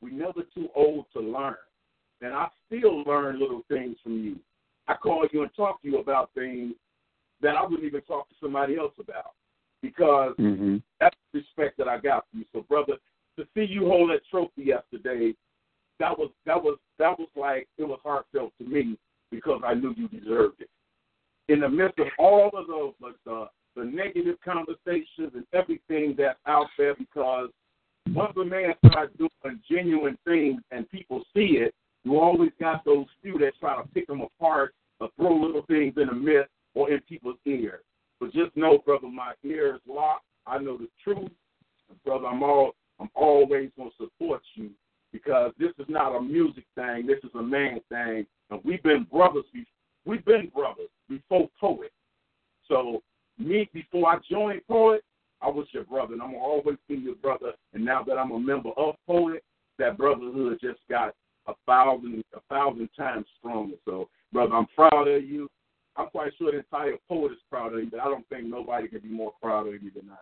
we never too old to learn. And I still learn little things from you. I call you and talk to you about things that I wouldn't even talk to somebody else about because mm-hmm. that's the respect that I got from you. So, brother, to see you hold that trophy yesterday, that was that was that was like it was heartfelt to me because I knew you deserved it. In the midst of all of those, like the the negative conversations and everything that's out there, because once a man starts doing a genuine things and people see it, you always got those few that try to pick them apart or throw little things in the midst or in people's ears. But just know, brother, my ear is locked. I know the truth. And brother, I'm all I'm always gonna support you because this is not a music thing, this is a man thing. And we've been brothers we've been brothers before poet. So me before I joined poet, I was your brother and I'm gonna always be your brother. And now that I'm a member of poet, that brotherhood just got a thousand a thousand times stronger. So, brother, I'm proud of you. I'm quite sure the entire poet is proud of you, but I don't think nobody can be more proud of you than I.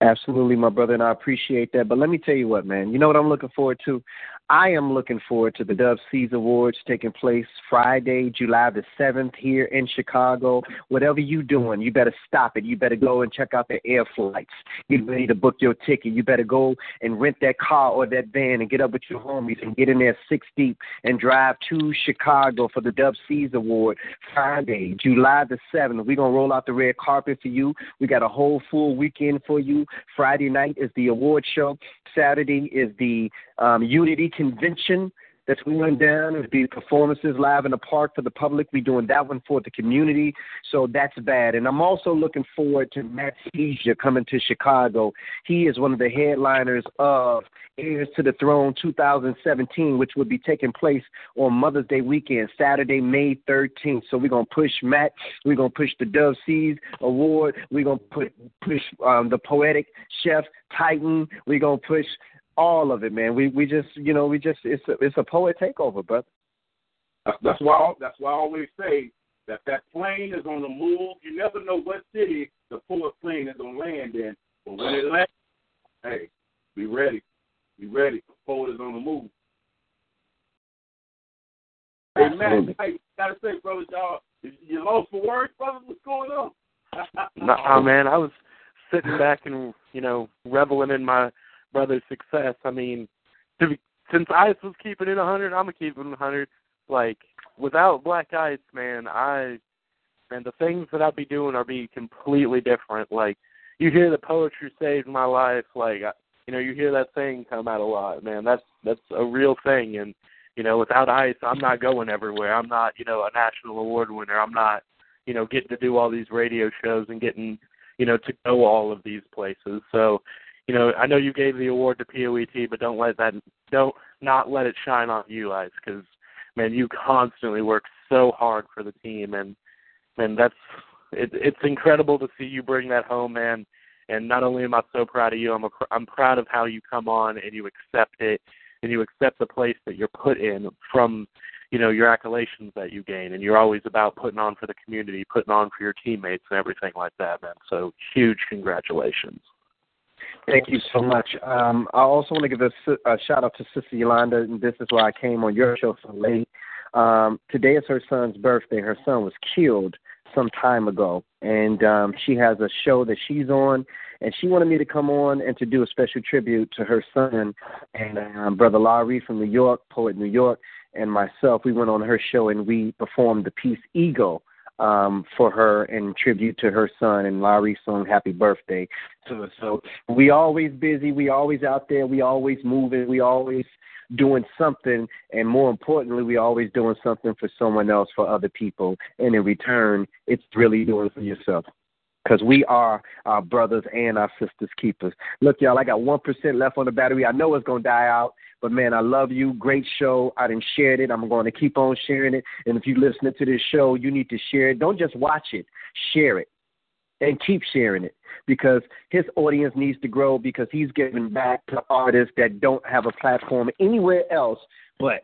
Absolutely, my brother, and I appreciate that. But let me tell you what, man. You know what I'm looking forward to? I am looking forward to the Dub C's Awards taking place Friday, July the 7th here in Chicago. Whatever you doing, you better stop it. You better go and check out the air flights. Get ready to book your ticket. You better go and rent that car or that van and get up with your homies and get in there six deep and drive to Chicago for the Dub C's Award Friday, July the 7th. We're going to roll out the red carpet for you. We got a whole full weekend for you. Friday night is the award show. Saturday is the um, Unity Convention that's going down. It'll be performances live in the park for the public. We're doing that one for the community, so that's bad. And I'm also looking forward to Matt Seizure coming to Chicago. He is one of the headliners of Heirs to the Throne 2017, which will be taking place on Mother's Day weekend, Saturday, May 13th. So we're gonna push Matt. We're gonna push the Dub C's Award. We're gonna put push um, the Poetic Chef Titan. We're gonna push all of it, man. We we just you know we just it's a, it's a poet takeover, brother. That's, that's why that's why I always say that that plane is on the move. You never know what city the poet plane is gonna land in, but when it lands, hey, be ready, be ready. The poet is on the move. Hey man, hey, gotta say, brothers, y'all, you lost for words, brothers. What's going on? [laughs] nah, man, I was sitting back and you know reveling in my brother's success. I mean, to be, since Ice was keeping it 100, I'm gonna keep it 100. Like without Black Ice, man, I and the things that I'd be doing are be completely different. Like you hear the poetry saved my life. Like you know, you hear that saying come out a lot, man. That's that's a real thing. And you know, without Ice, I'm not going everywhere. I'm not, you know, a national award winner. I'm not, you know, getting to do all these radio shows and getting, you know, to go all of these places. So you know, I know you gave the award to POET, but don't let that don't not let it shine on you guys because man, you constantly work so hard for the team, and man, that's it, it's incredible to see you bring that home, man. And not only am I so proud of you, I'm a, I'm proud of how you come on and you accept it, and you accept the place that you're put in from you know your accolations that you gain, and you're always about putting on for the community, putting on for your teammates, and everything like that, man. So huge congratulations. Thank you so much. Um, I also want to give a, a shout out to Sister Yolanda, and this is why I came on your show so late. Um, today is her son's birthday. Her son was killed some time ago, and um, she has a show that she's on, and she wanted me to come on and to do a special tribute to her son and um, brother Larry from New York, poet New York, and myself. We went on her show and we performed the piece Ego um, for her in tribute to her son and Larry sung Happy Birthday. So, so we always busy, we always out there, we always moving, we always doing something, and more importantly, we always doing something for someone else, for other people, and in return, it's really doing for yourself. Because we are our brothers and our sisters' keepers. Look, y'all, I got 1% left on the battery. I know it's going to die out. But man, I love you. Great show. I didn't share it. I'm going to keep on sharing it. And if you're listening to this show, you need to share it. Don't just watch it, share it. And keep sharing it because his audience needs to grow because he's giving back to artists that don't have a platform anywhere else but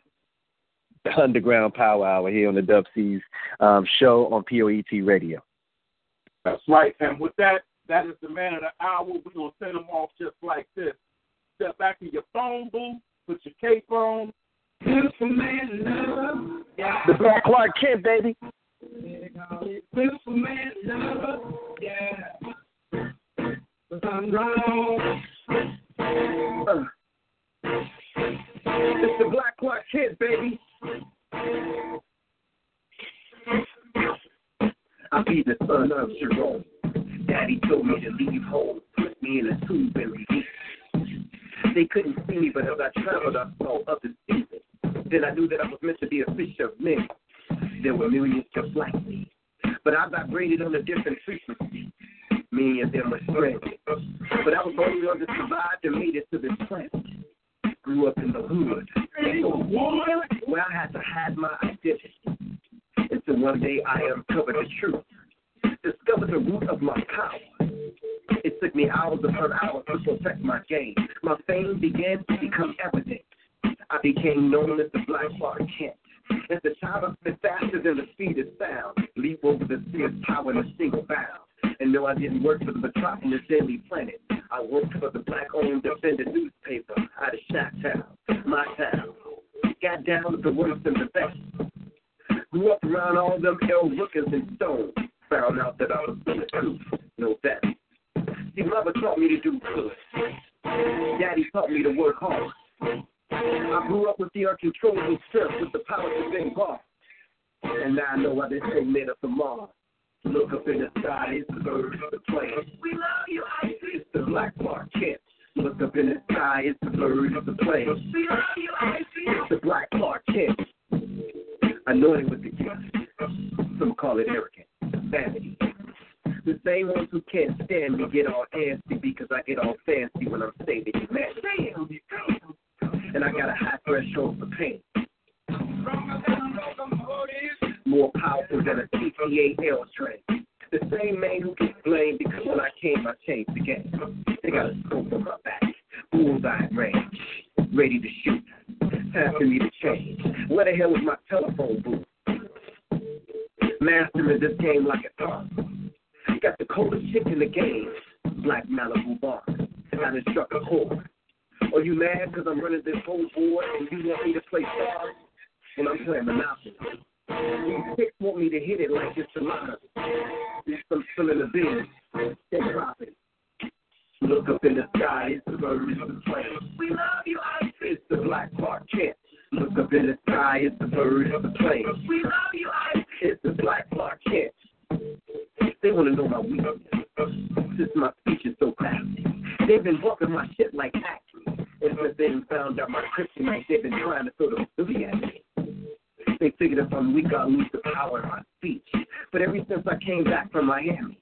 the Underground Power Hour here on the Dub C's um, show on POET Radio. That's right. And with that, that is the man of the hour. We're going to send him off just like this. Step back in your phone booth, put your cape on. Beautiful man, love. Yeah. The Black Clark Kent, baby. Beautiful man, love. Yeah. But I'm wrong. It's the Black Clark Kent, baby. I'll be the son of Jerome. Daddy told me to leave home, put me in a tube and release. They couldn't see me, but as I traveled, I saw others see me. Then I knew that I was meant to be a fisher of men. There were millions just like me, but I vibrated on a different frequency. Me and them were stranded, but I was only one that survived and made it to this planet. Grew up in the hood, where I had to hide my identity. Until one day I uncovered the truth, discovered the root of my power. It took me hours upon hours to protect my game. My fame began to become evident. I became known as the Black Clark Kent. As the child of spit faster than the speed of sound, leap over the fierce tower in a single bound. And no, I didn't work for the metropolis Daily Planet. I worked for the black-owned defended newspaper out of Shacktown, my town. Got down with the worst and the best. Grew up around all them El Rukns and Stones. Found out that I was the truth. No that. See, mother taught me to do good. Daddy taught me to work hard. I grew up with the uncontrollable strength with the power to think God. And now I know why they say made up from Mars. Look up in the sky, it's the birds, the planes. We love you, Isis. It's the Black Clark Kent. Look up in the sky, it's the birds, the planes. We love you, Isis. It's the Black Clark Anointed with the gift. Some call it arrogant, vanity. The same ones who can't stand me get all antsy because I get all fancy when I'm stating you man. And I got a high threshold for pain. More powerful than a CTA L train. The same man who gets blamed because when I came, I changed the game. They got a scope on my back, bullseye range, ready to shoot. Time for me to change. Where the hell is my telephone booth? Mastering this game like a dog. Got the coldest chick in the game, Black Malibu Bar. And I done struck a chord. Are you mad because I'm running this whole board and you want me to play stars? And I'm playing Monopoly. These chicks want me to hit it like it's a lot. I'm still in the biz. They drop it. Look up in the sky, it's the birds of the plane. We love you, Isis. It's the Black Clark Kent. Look up in the sky, it's the birds of the plane. We love you, Isis. It's the Black Clark Kent. They want to know my weakness. Since my speech is so crafty. They've been walking my shit like acne. And since they found out my kryptonite, they've been trying to throw the movie at me. They figured if I'm weak, I'll lose the power in my speech. But ever since I came back from Miami,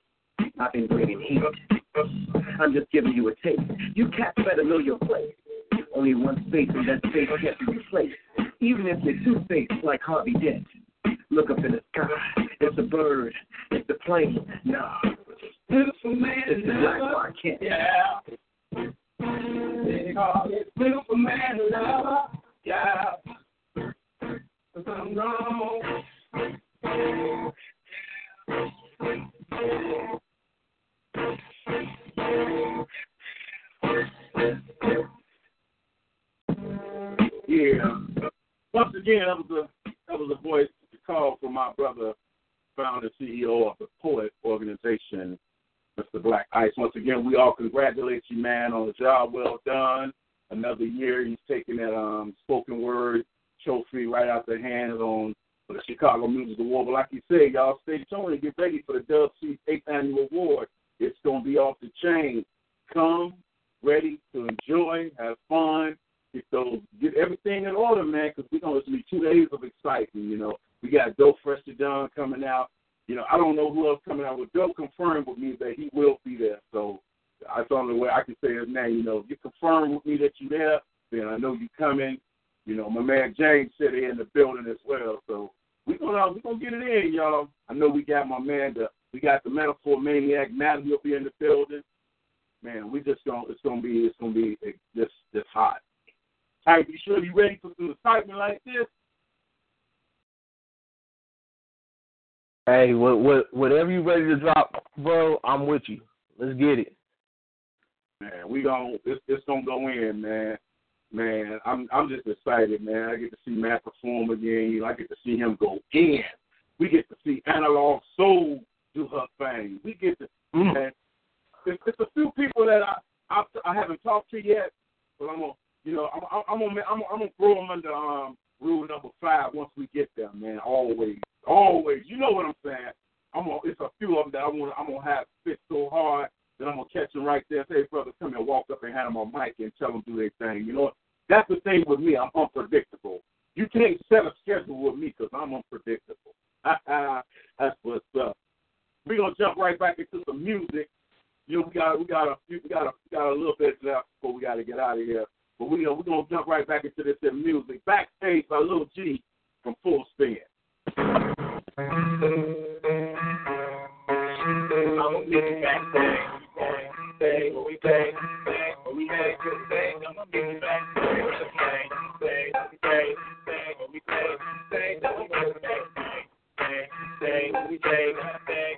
I've been bringing heat. I'm just giving you a taste. You cats better know your place. Only one space, and that space can't be replaced. Even if you're two faced like Harvey Dent. Look up in the sky. It's a bird. It's a plane. No. Beautiful man. It's a black can't? Yeah. They call it man I'm. Yeah. Yeah. Once again, that was a that was a voice call from my brother, founder CEO of the Poet Organization, Mr. Black Ice. Once again, we all congratulate you, man, on the job well done. Another year, he's taking that um, spoken word trophy right out the hands on for the Chicago Music Award. But like you said, y'all stay tuned and get ready for the Dub C's eighth annual award it's gonna be off the chain. Come ready to enjoy, have fun, get those, get everything in order, man. Because we're gonna be two days of excitement. You know, we got Dope Fresh to Done coming out. You know, I don't know who else coming out with Dope confirmed with me that he will be there. So that's the only way I can say his name. You know, if you confirm with me that you're there, then I know you're coming. You know, my man James said he in the building as well. So we're gonna we gonna get it in, y'all. I know we got my man the we got the metaphor maniac Matt will be in the building. Man, we just gonna it's gonna be it's gonna be this just hot. All right, be sure you ready for some excitement like this. Hey, what what whatever you ready to drop, bro, I'm with you. Let's get it. Man, we gonna it's it's gonna go in, man. Man, I'm I'm just excited, man. I get to see Matt perform again. I get to see him go in. We get to see Analog Soul do her thing. We get to Mm. man, there's, there's a few people that I, I I haven't talked to yet, but I'm gonna you know I'm I'm I'm gonna I'm, I'm gonna throw them under um rule number five once we get there, man. Always, always. You know what I'm saying? I'm gonna it's a few of them that I want I'm gonna have fit so hard that I'm gonna catch them right there. Say, brother, come here, and walk up and hand them a mic and tell them do their thing. You know, that's the thing with me. I'm unpredictable. You can't set a schedule with me because I'm unpredictable. [laughs] that's what's up. We're gonna jump right back into some music. You know, we got we got a we got a we got a little bit left before we got to get out of here. But we we're gonna jump right back into this in music. Backstage by Lil G from Full Spin. I'ma meet you backstage. Backstage, when we bang, when we bang, good bang. I'ma meet you backstage. Bang, bang, bang, bang, when we bang, bang, I'ma meet you backstage. Bang, bang, when we bang, bang,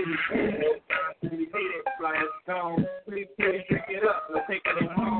to be hated, fly us gone. Please, please, it up, let's take it home.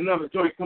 Another joint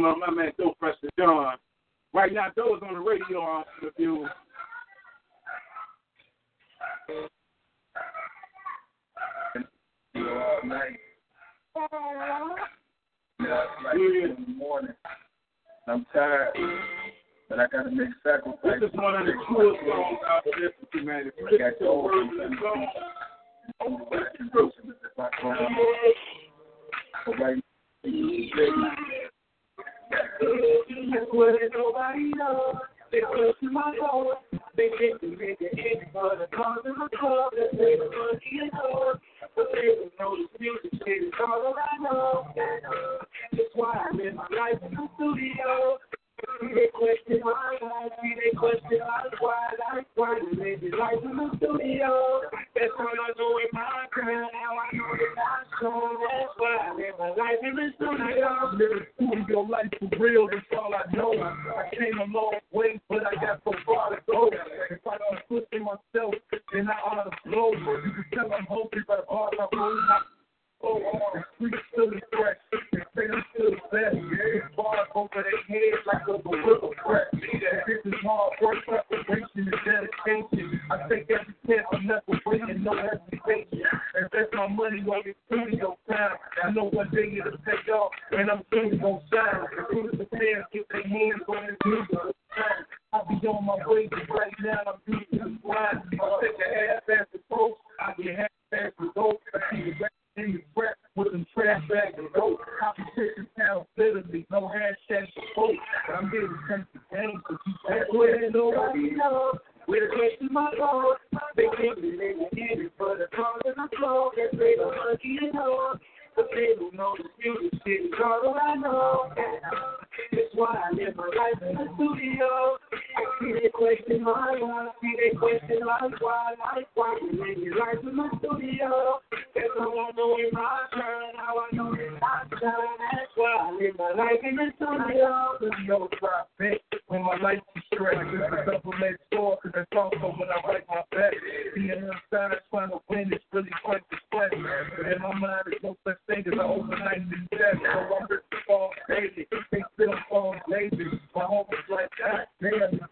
That's why I live my life in the studio. Living studio life for real, that's all I know. I came a long way, but I got so far to go. If I don't push myself, then I ought to blow. You can tell I'm hungry, but all I roll not so hard. The streets still is fresh. They say I'm still the best. Bars over their heads like a gorilla press. This is hard work, preparation, and dedication. I take every chance, I'm never waiting, no hesitation. Invest my money on this studio time. I know one day it'll take off, and I'm soon gonna shine. As soon as the fans get their hands on this music, I'll be on my way, right now I'm doing this grind. I'll take a half-ass approach, I get half-ass results. I see the rest in the breath with them trash bags of dope. Competition sounds literally no hashtag support. But I'm here to change the game, so you That's where nobody knows. With a question my Lord, they live in it for the cause of the flow. They say the monkey is hard, they don't know the music shit is all I know. That's why I live my life in the studio. I see they question my life, see they question life, why, life, why they live your life in the studio. That's all I know in my turn, how I know that I shine. That's why I live my life in the studio. There's no back when my life is stressed. It's a double-edged cause that's also when I write my back. Being inside trying to win is really quite the. But in my mind, there's no such thing as an overnight success. So I'm rich fall daily. They still fall lazy. My homies like that, they have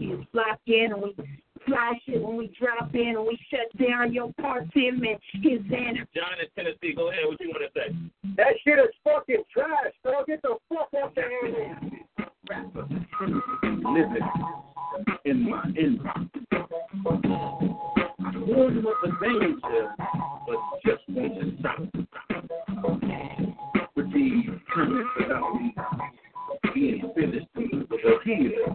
paparazzi is flocking and we fly shit when we drop in and we shut down your party man. His in. John in Tennessee, go ahead. What you want to say? That shit is fucking trash, bro. Get the fuck out there. living in my inbox. Warning of the danger, but just want to stop. With these comments about me being finished with a healer.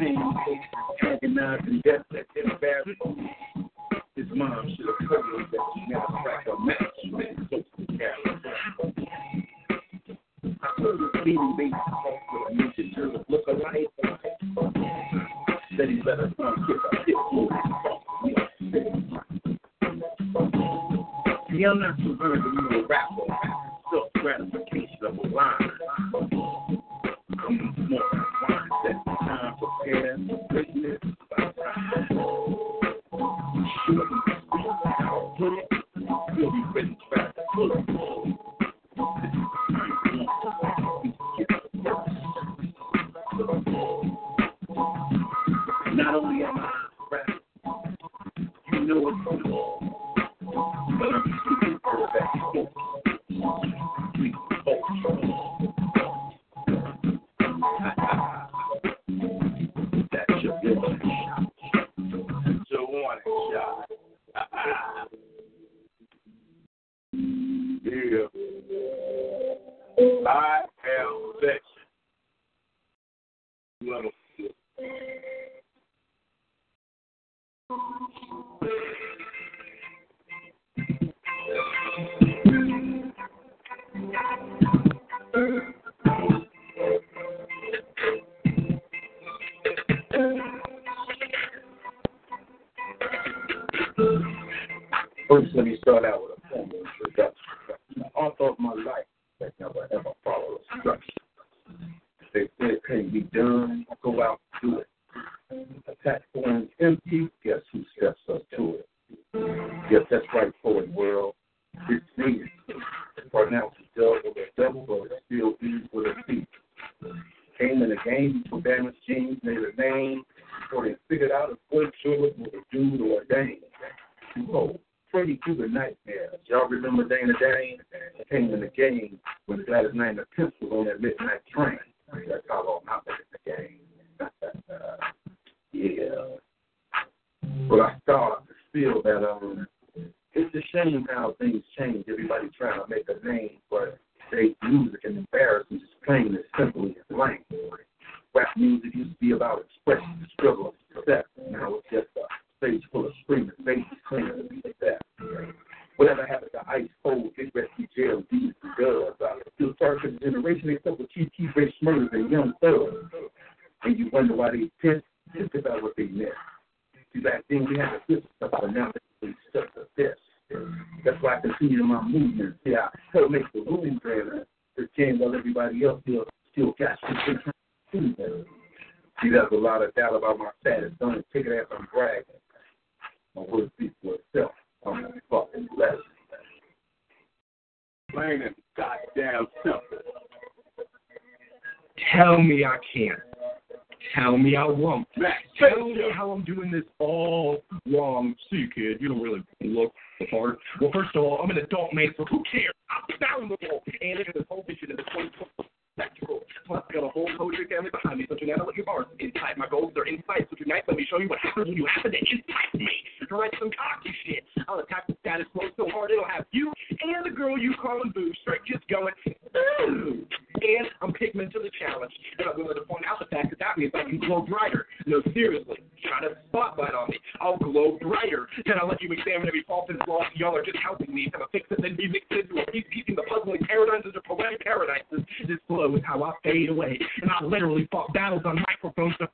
pain, agonizing death First, let me start out with a formal introduction. The author of my life that never ever followed a structure. They be done. Go out and do it. Attack forms empty. Guess who steps up to it? Yes, that's right, poet world. It's me. Pronounced double double, but it's still easy with a C. Came in the game for damaged jeans, made a name before they figured out if what short was a dude or a dame. Oh, Freddie the nightmare. Y'all remember Dana Dane? Came in the game when Gladys the Pimps was on that midnight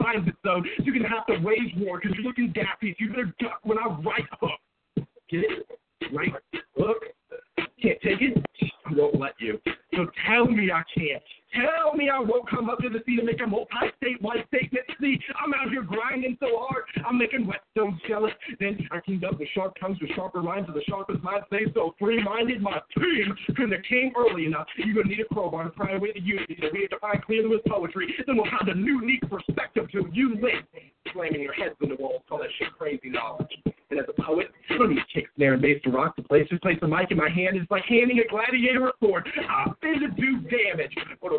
microphones to zone. Going to have to wage war because you're looking daffy. You better duck when I right hook. Get it? Right hook? Can't take it? I won't let you. So tell me I can't. Tell me I won't come up to the sea to make a multi-state statement. See, I'm out here grinding so hard, I'm making whetstones jealous. Then I teamed up with sharp tongues with sharper lines, and the sharpest minds stay so free-minded. My team couldn't have came early enough. You're gonna need a crowbar to pry away the unity that we have to find clearly with poetry. Then we'll have a new, unique perspective to you lit. Slamming your heads in the walls, call that shit crazy knowledge. And And as a poet, let me kick snare and bass to rock the place. Just place a mic in my hand is like handing a gladiator a sword. I'm finna do damage.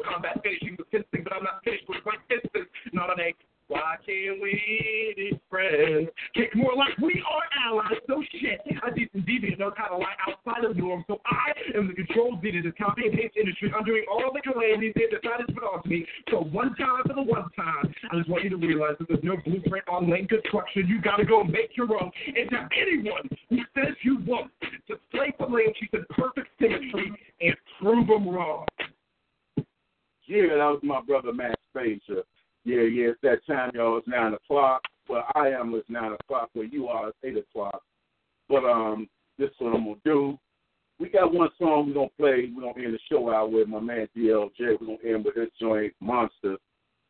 Kombat finishing with fisting, but I'm not finished with my pistons. Not an egg. Why can't we be friends? Kick more like we are allies. So shit, a decent deviant knows how to lie outside of the norm. So I am the control Z to this copy and paste industry. I'm doing all the calamities they decided to put on to me. So one time for the one time, I just want you to realize that there's no blueprint on lane construction. You gotta go make your own. And to anyone who says you won't, just play for lane. She said perfect symmetry and prove them wrong. Yeah, that was my brother Max Frazier. Yeah, yeah, it's that time, y'all. It's nine o'clock. Well, I am. It's nine o'clock. Where you are, it's eight o'clock. But um, this is what I'm gonna do. We got one song we're gonna play. We're gonna end the show out with my man DLJ. We're gonna end with his joint Monster.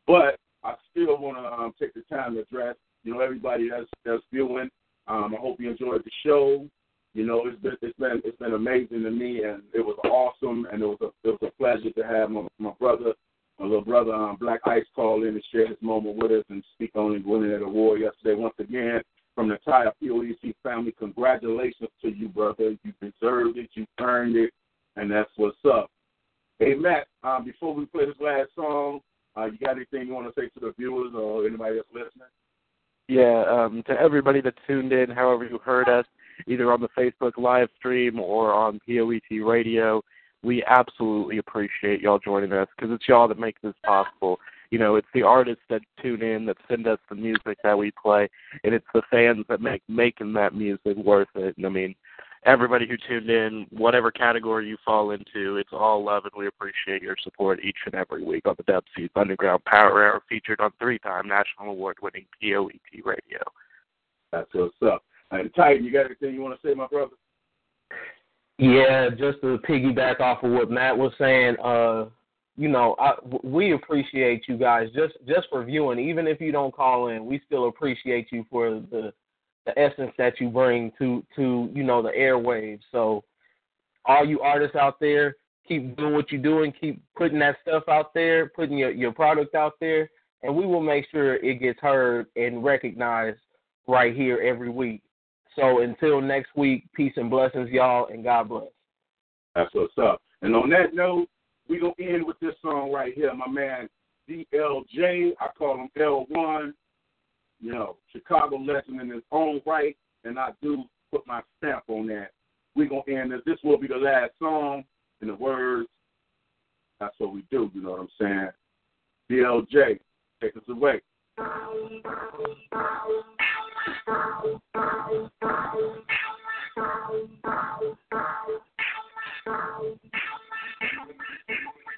But I still wanna um, take the time to address, you know, everybody that's that's viewing. Um, I hope you enjoyed the show. You know, it's been it's been it's been amazing to me, and it was awesome, and it was a it was a pleasure to have my my brother, my little brother, um, Black Ice, call in and share his moment with us and speak on his winning at the war yesterday. Once again, from the entire POET family, congratulations to you, brother. You deserved it, you earned it, and that's what's up. Hey Matt, um, before we play this last song, uh, you got anything you want to say to the viewers or anybody that's listening? Yeah, um, to everybody that tuned in, however you heard us, either on the Facebook live stream or on POET Radio, we absolutely appreciate y'all joining us because it's y'all that make this possible. You know, it's the artists that tune in that send us the music that we play, and it's the fans that make making that music worth it. And I mean, everybody who tuned in, whatever category you fall into, it's all love, and we appreciate your support each and every week on the Dub C's Underground Power Hour, featured on three-time national award-winning POET Radio. That's what's up. And Titan, you got anything you want to say, my brother? Yeah, just to piggyback off of what Matt was saying, uh, you know, I, we appreciate you guys just just for viewing. Even if you don't call in, we still appreciate you for the the essence that you bring to to you know the airwaves. So, all you artists out there, keep doing what you're doing. Keep putting that stuff out there, putting your your product out there, and we will make sure it gets heard and recognized right here every week. So until next week, peace and blessings, y'all, and God bless. That's what's up. And on that note, we're going to end with this song right here. My man DLJ, I call him L1, you know, Chicago legend in his own right, and I do put my stamp on that. We're going to end this. This will be the last song in the words. That's what we do, you know what I'm saying? DLJ, take us away.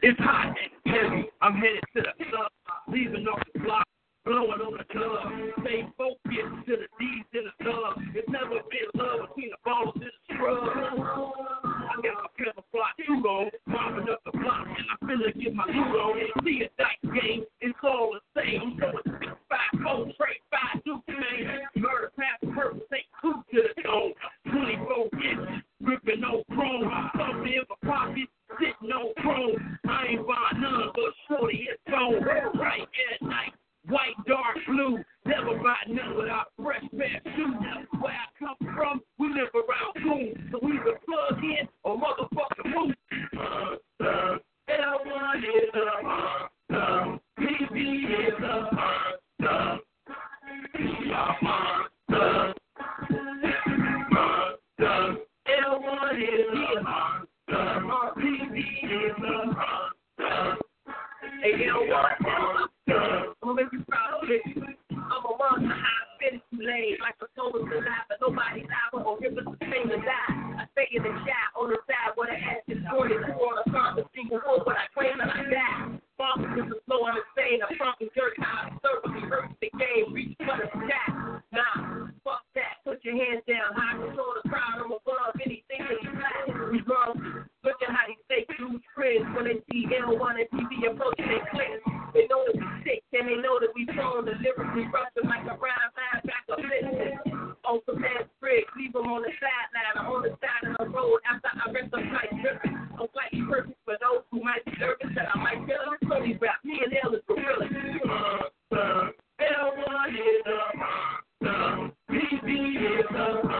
It's hot and heavy. I'm headed to the club, leaving off the block, blowing on the club. Stay focused to the D's in the club. It's never been love between the balls and the scrub. I got my camouflage suit on, mopping up the block, and I finna get my on. See a dice game, it's all the same. So it's six, five, four, straight, five, two, man. Murder, pass, purpose, take two to the dome. 24 inches, gripping no chrome. Something in my pocket, sitting on chrome. I ain't buying none, but shorty, it's on. Right at night, white, dark blue. Never buy none without fresh pair shoes. Where I come from, we live around coon. So we either plug in or motherfucker move. Uh, uh, L1 is a uh, PB is a uh, we are monsters. L1 is a monster. PB is a monster. Hey, L1 monster. I'm make you proud of it. I'm a monster. I finish you late like a soul to die, but nobody's out or give us the pain to die. I stay in the shot on the side where the ass is pointed toward a constant single word, but I claim that I die. Bombs is a slow and insane. A funk and jerk how I me hurt the game. Reach for the sky. Nah, fuck that. Put your hands down. High control the crowd. I'm above anything that you like. We run. Look at how they stay true friends when they see L1 and TV approaching their clips. They know that we sick and they know that we prone to lyrically rupture like a rhyme line back up listen. On some ass bricks, leave them on the sideline or on the side of the road after I rest up like dripping. I'm slightly perfect for those who might be nervous that I might feel. So we rap, me and L is gorilla. L1 is a monster. PB is a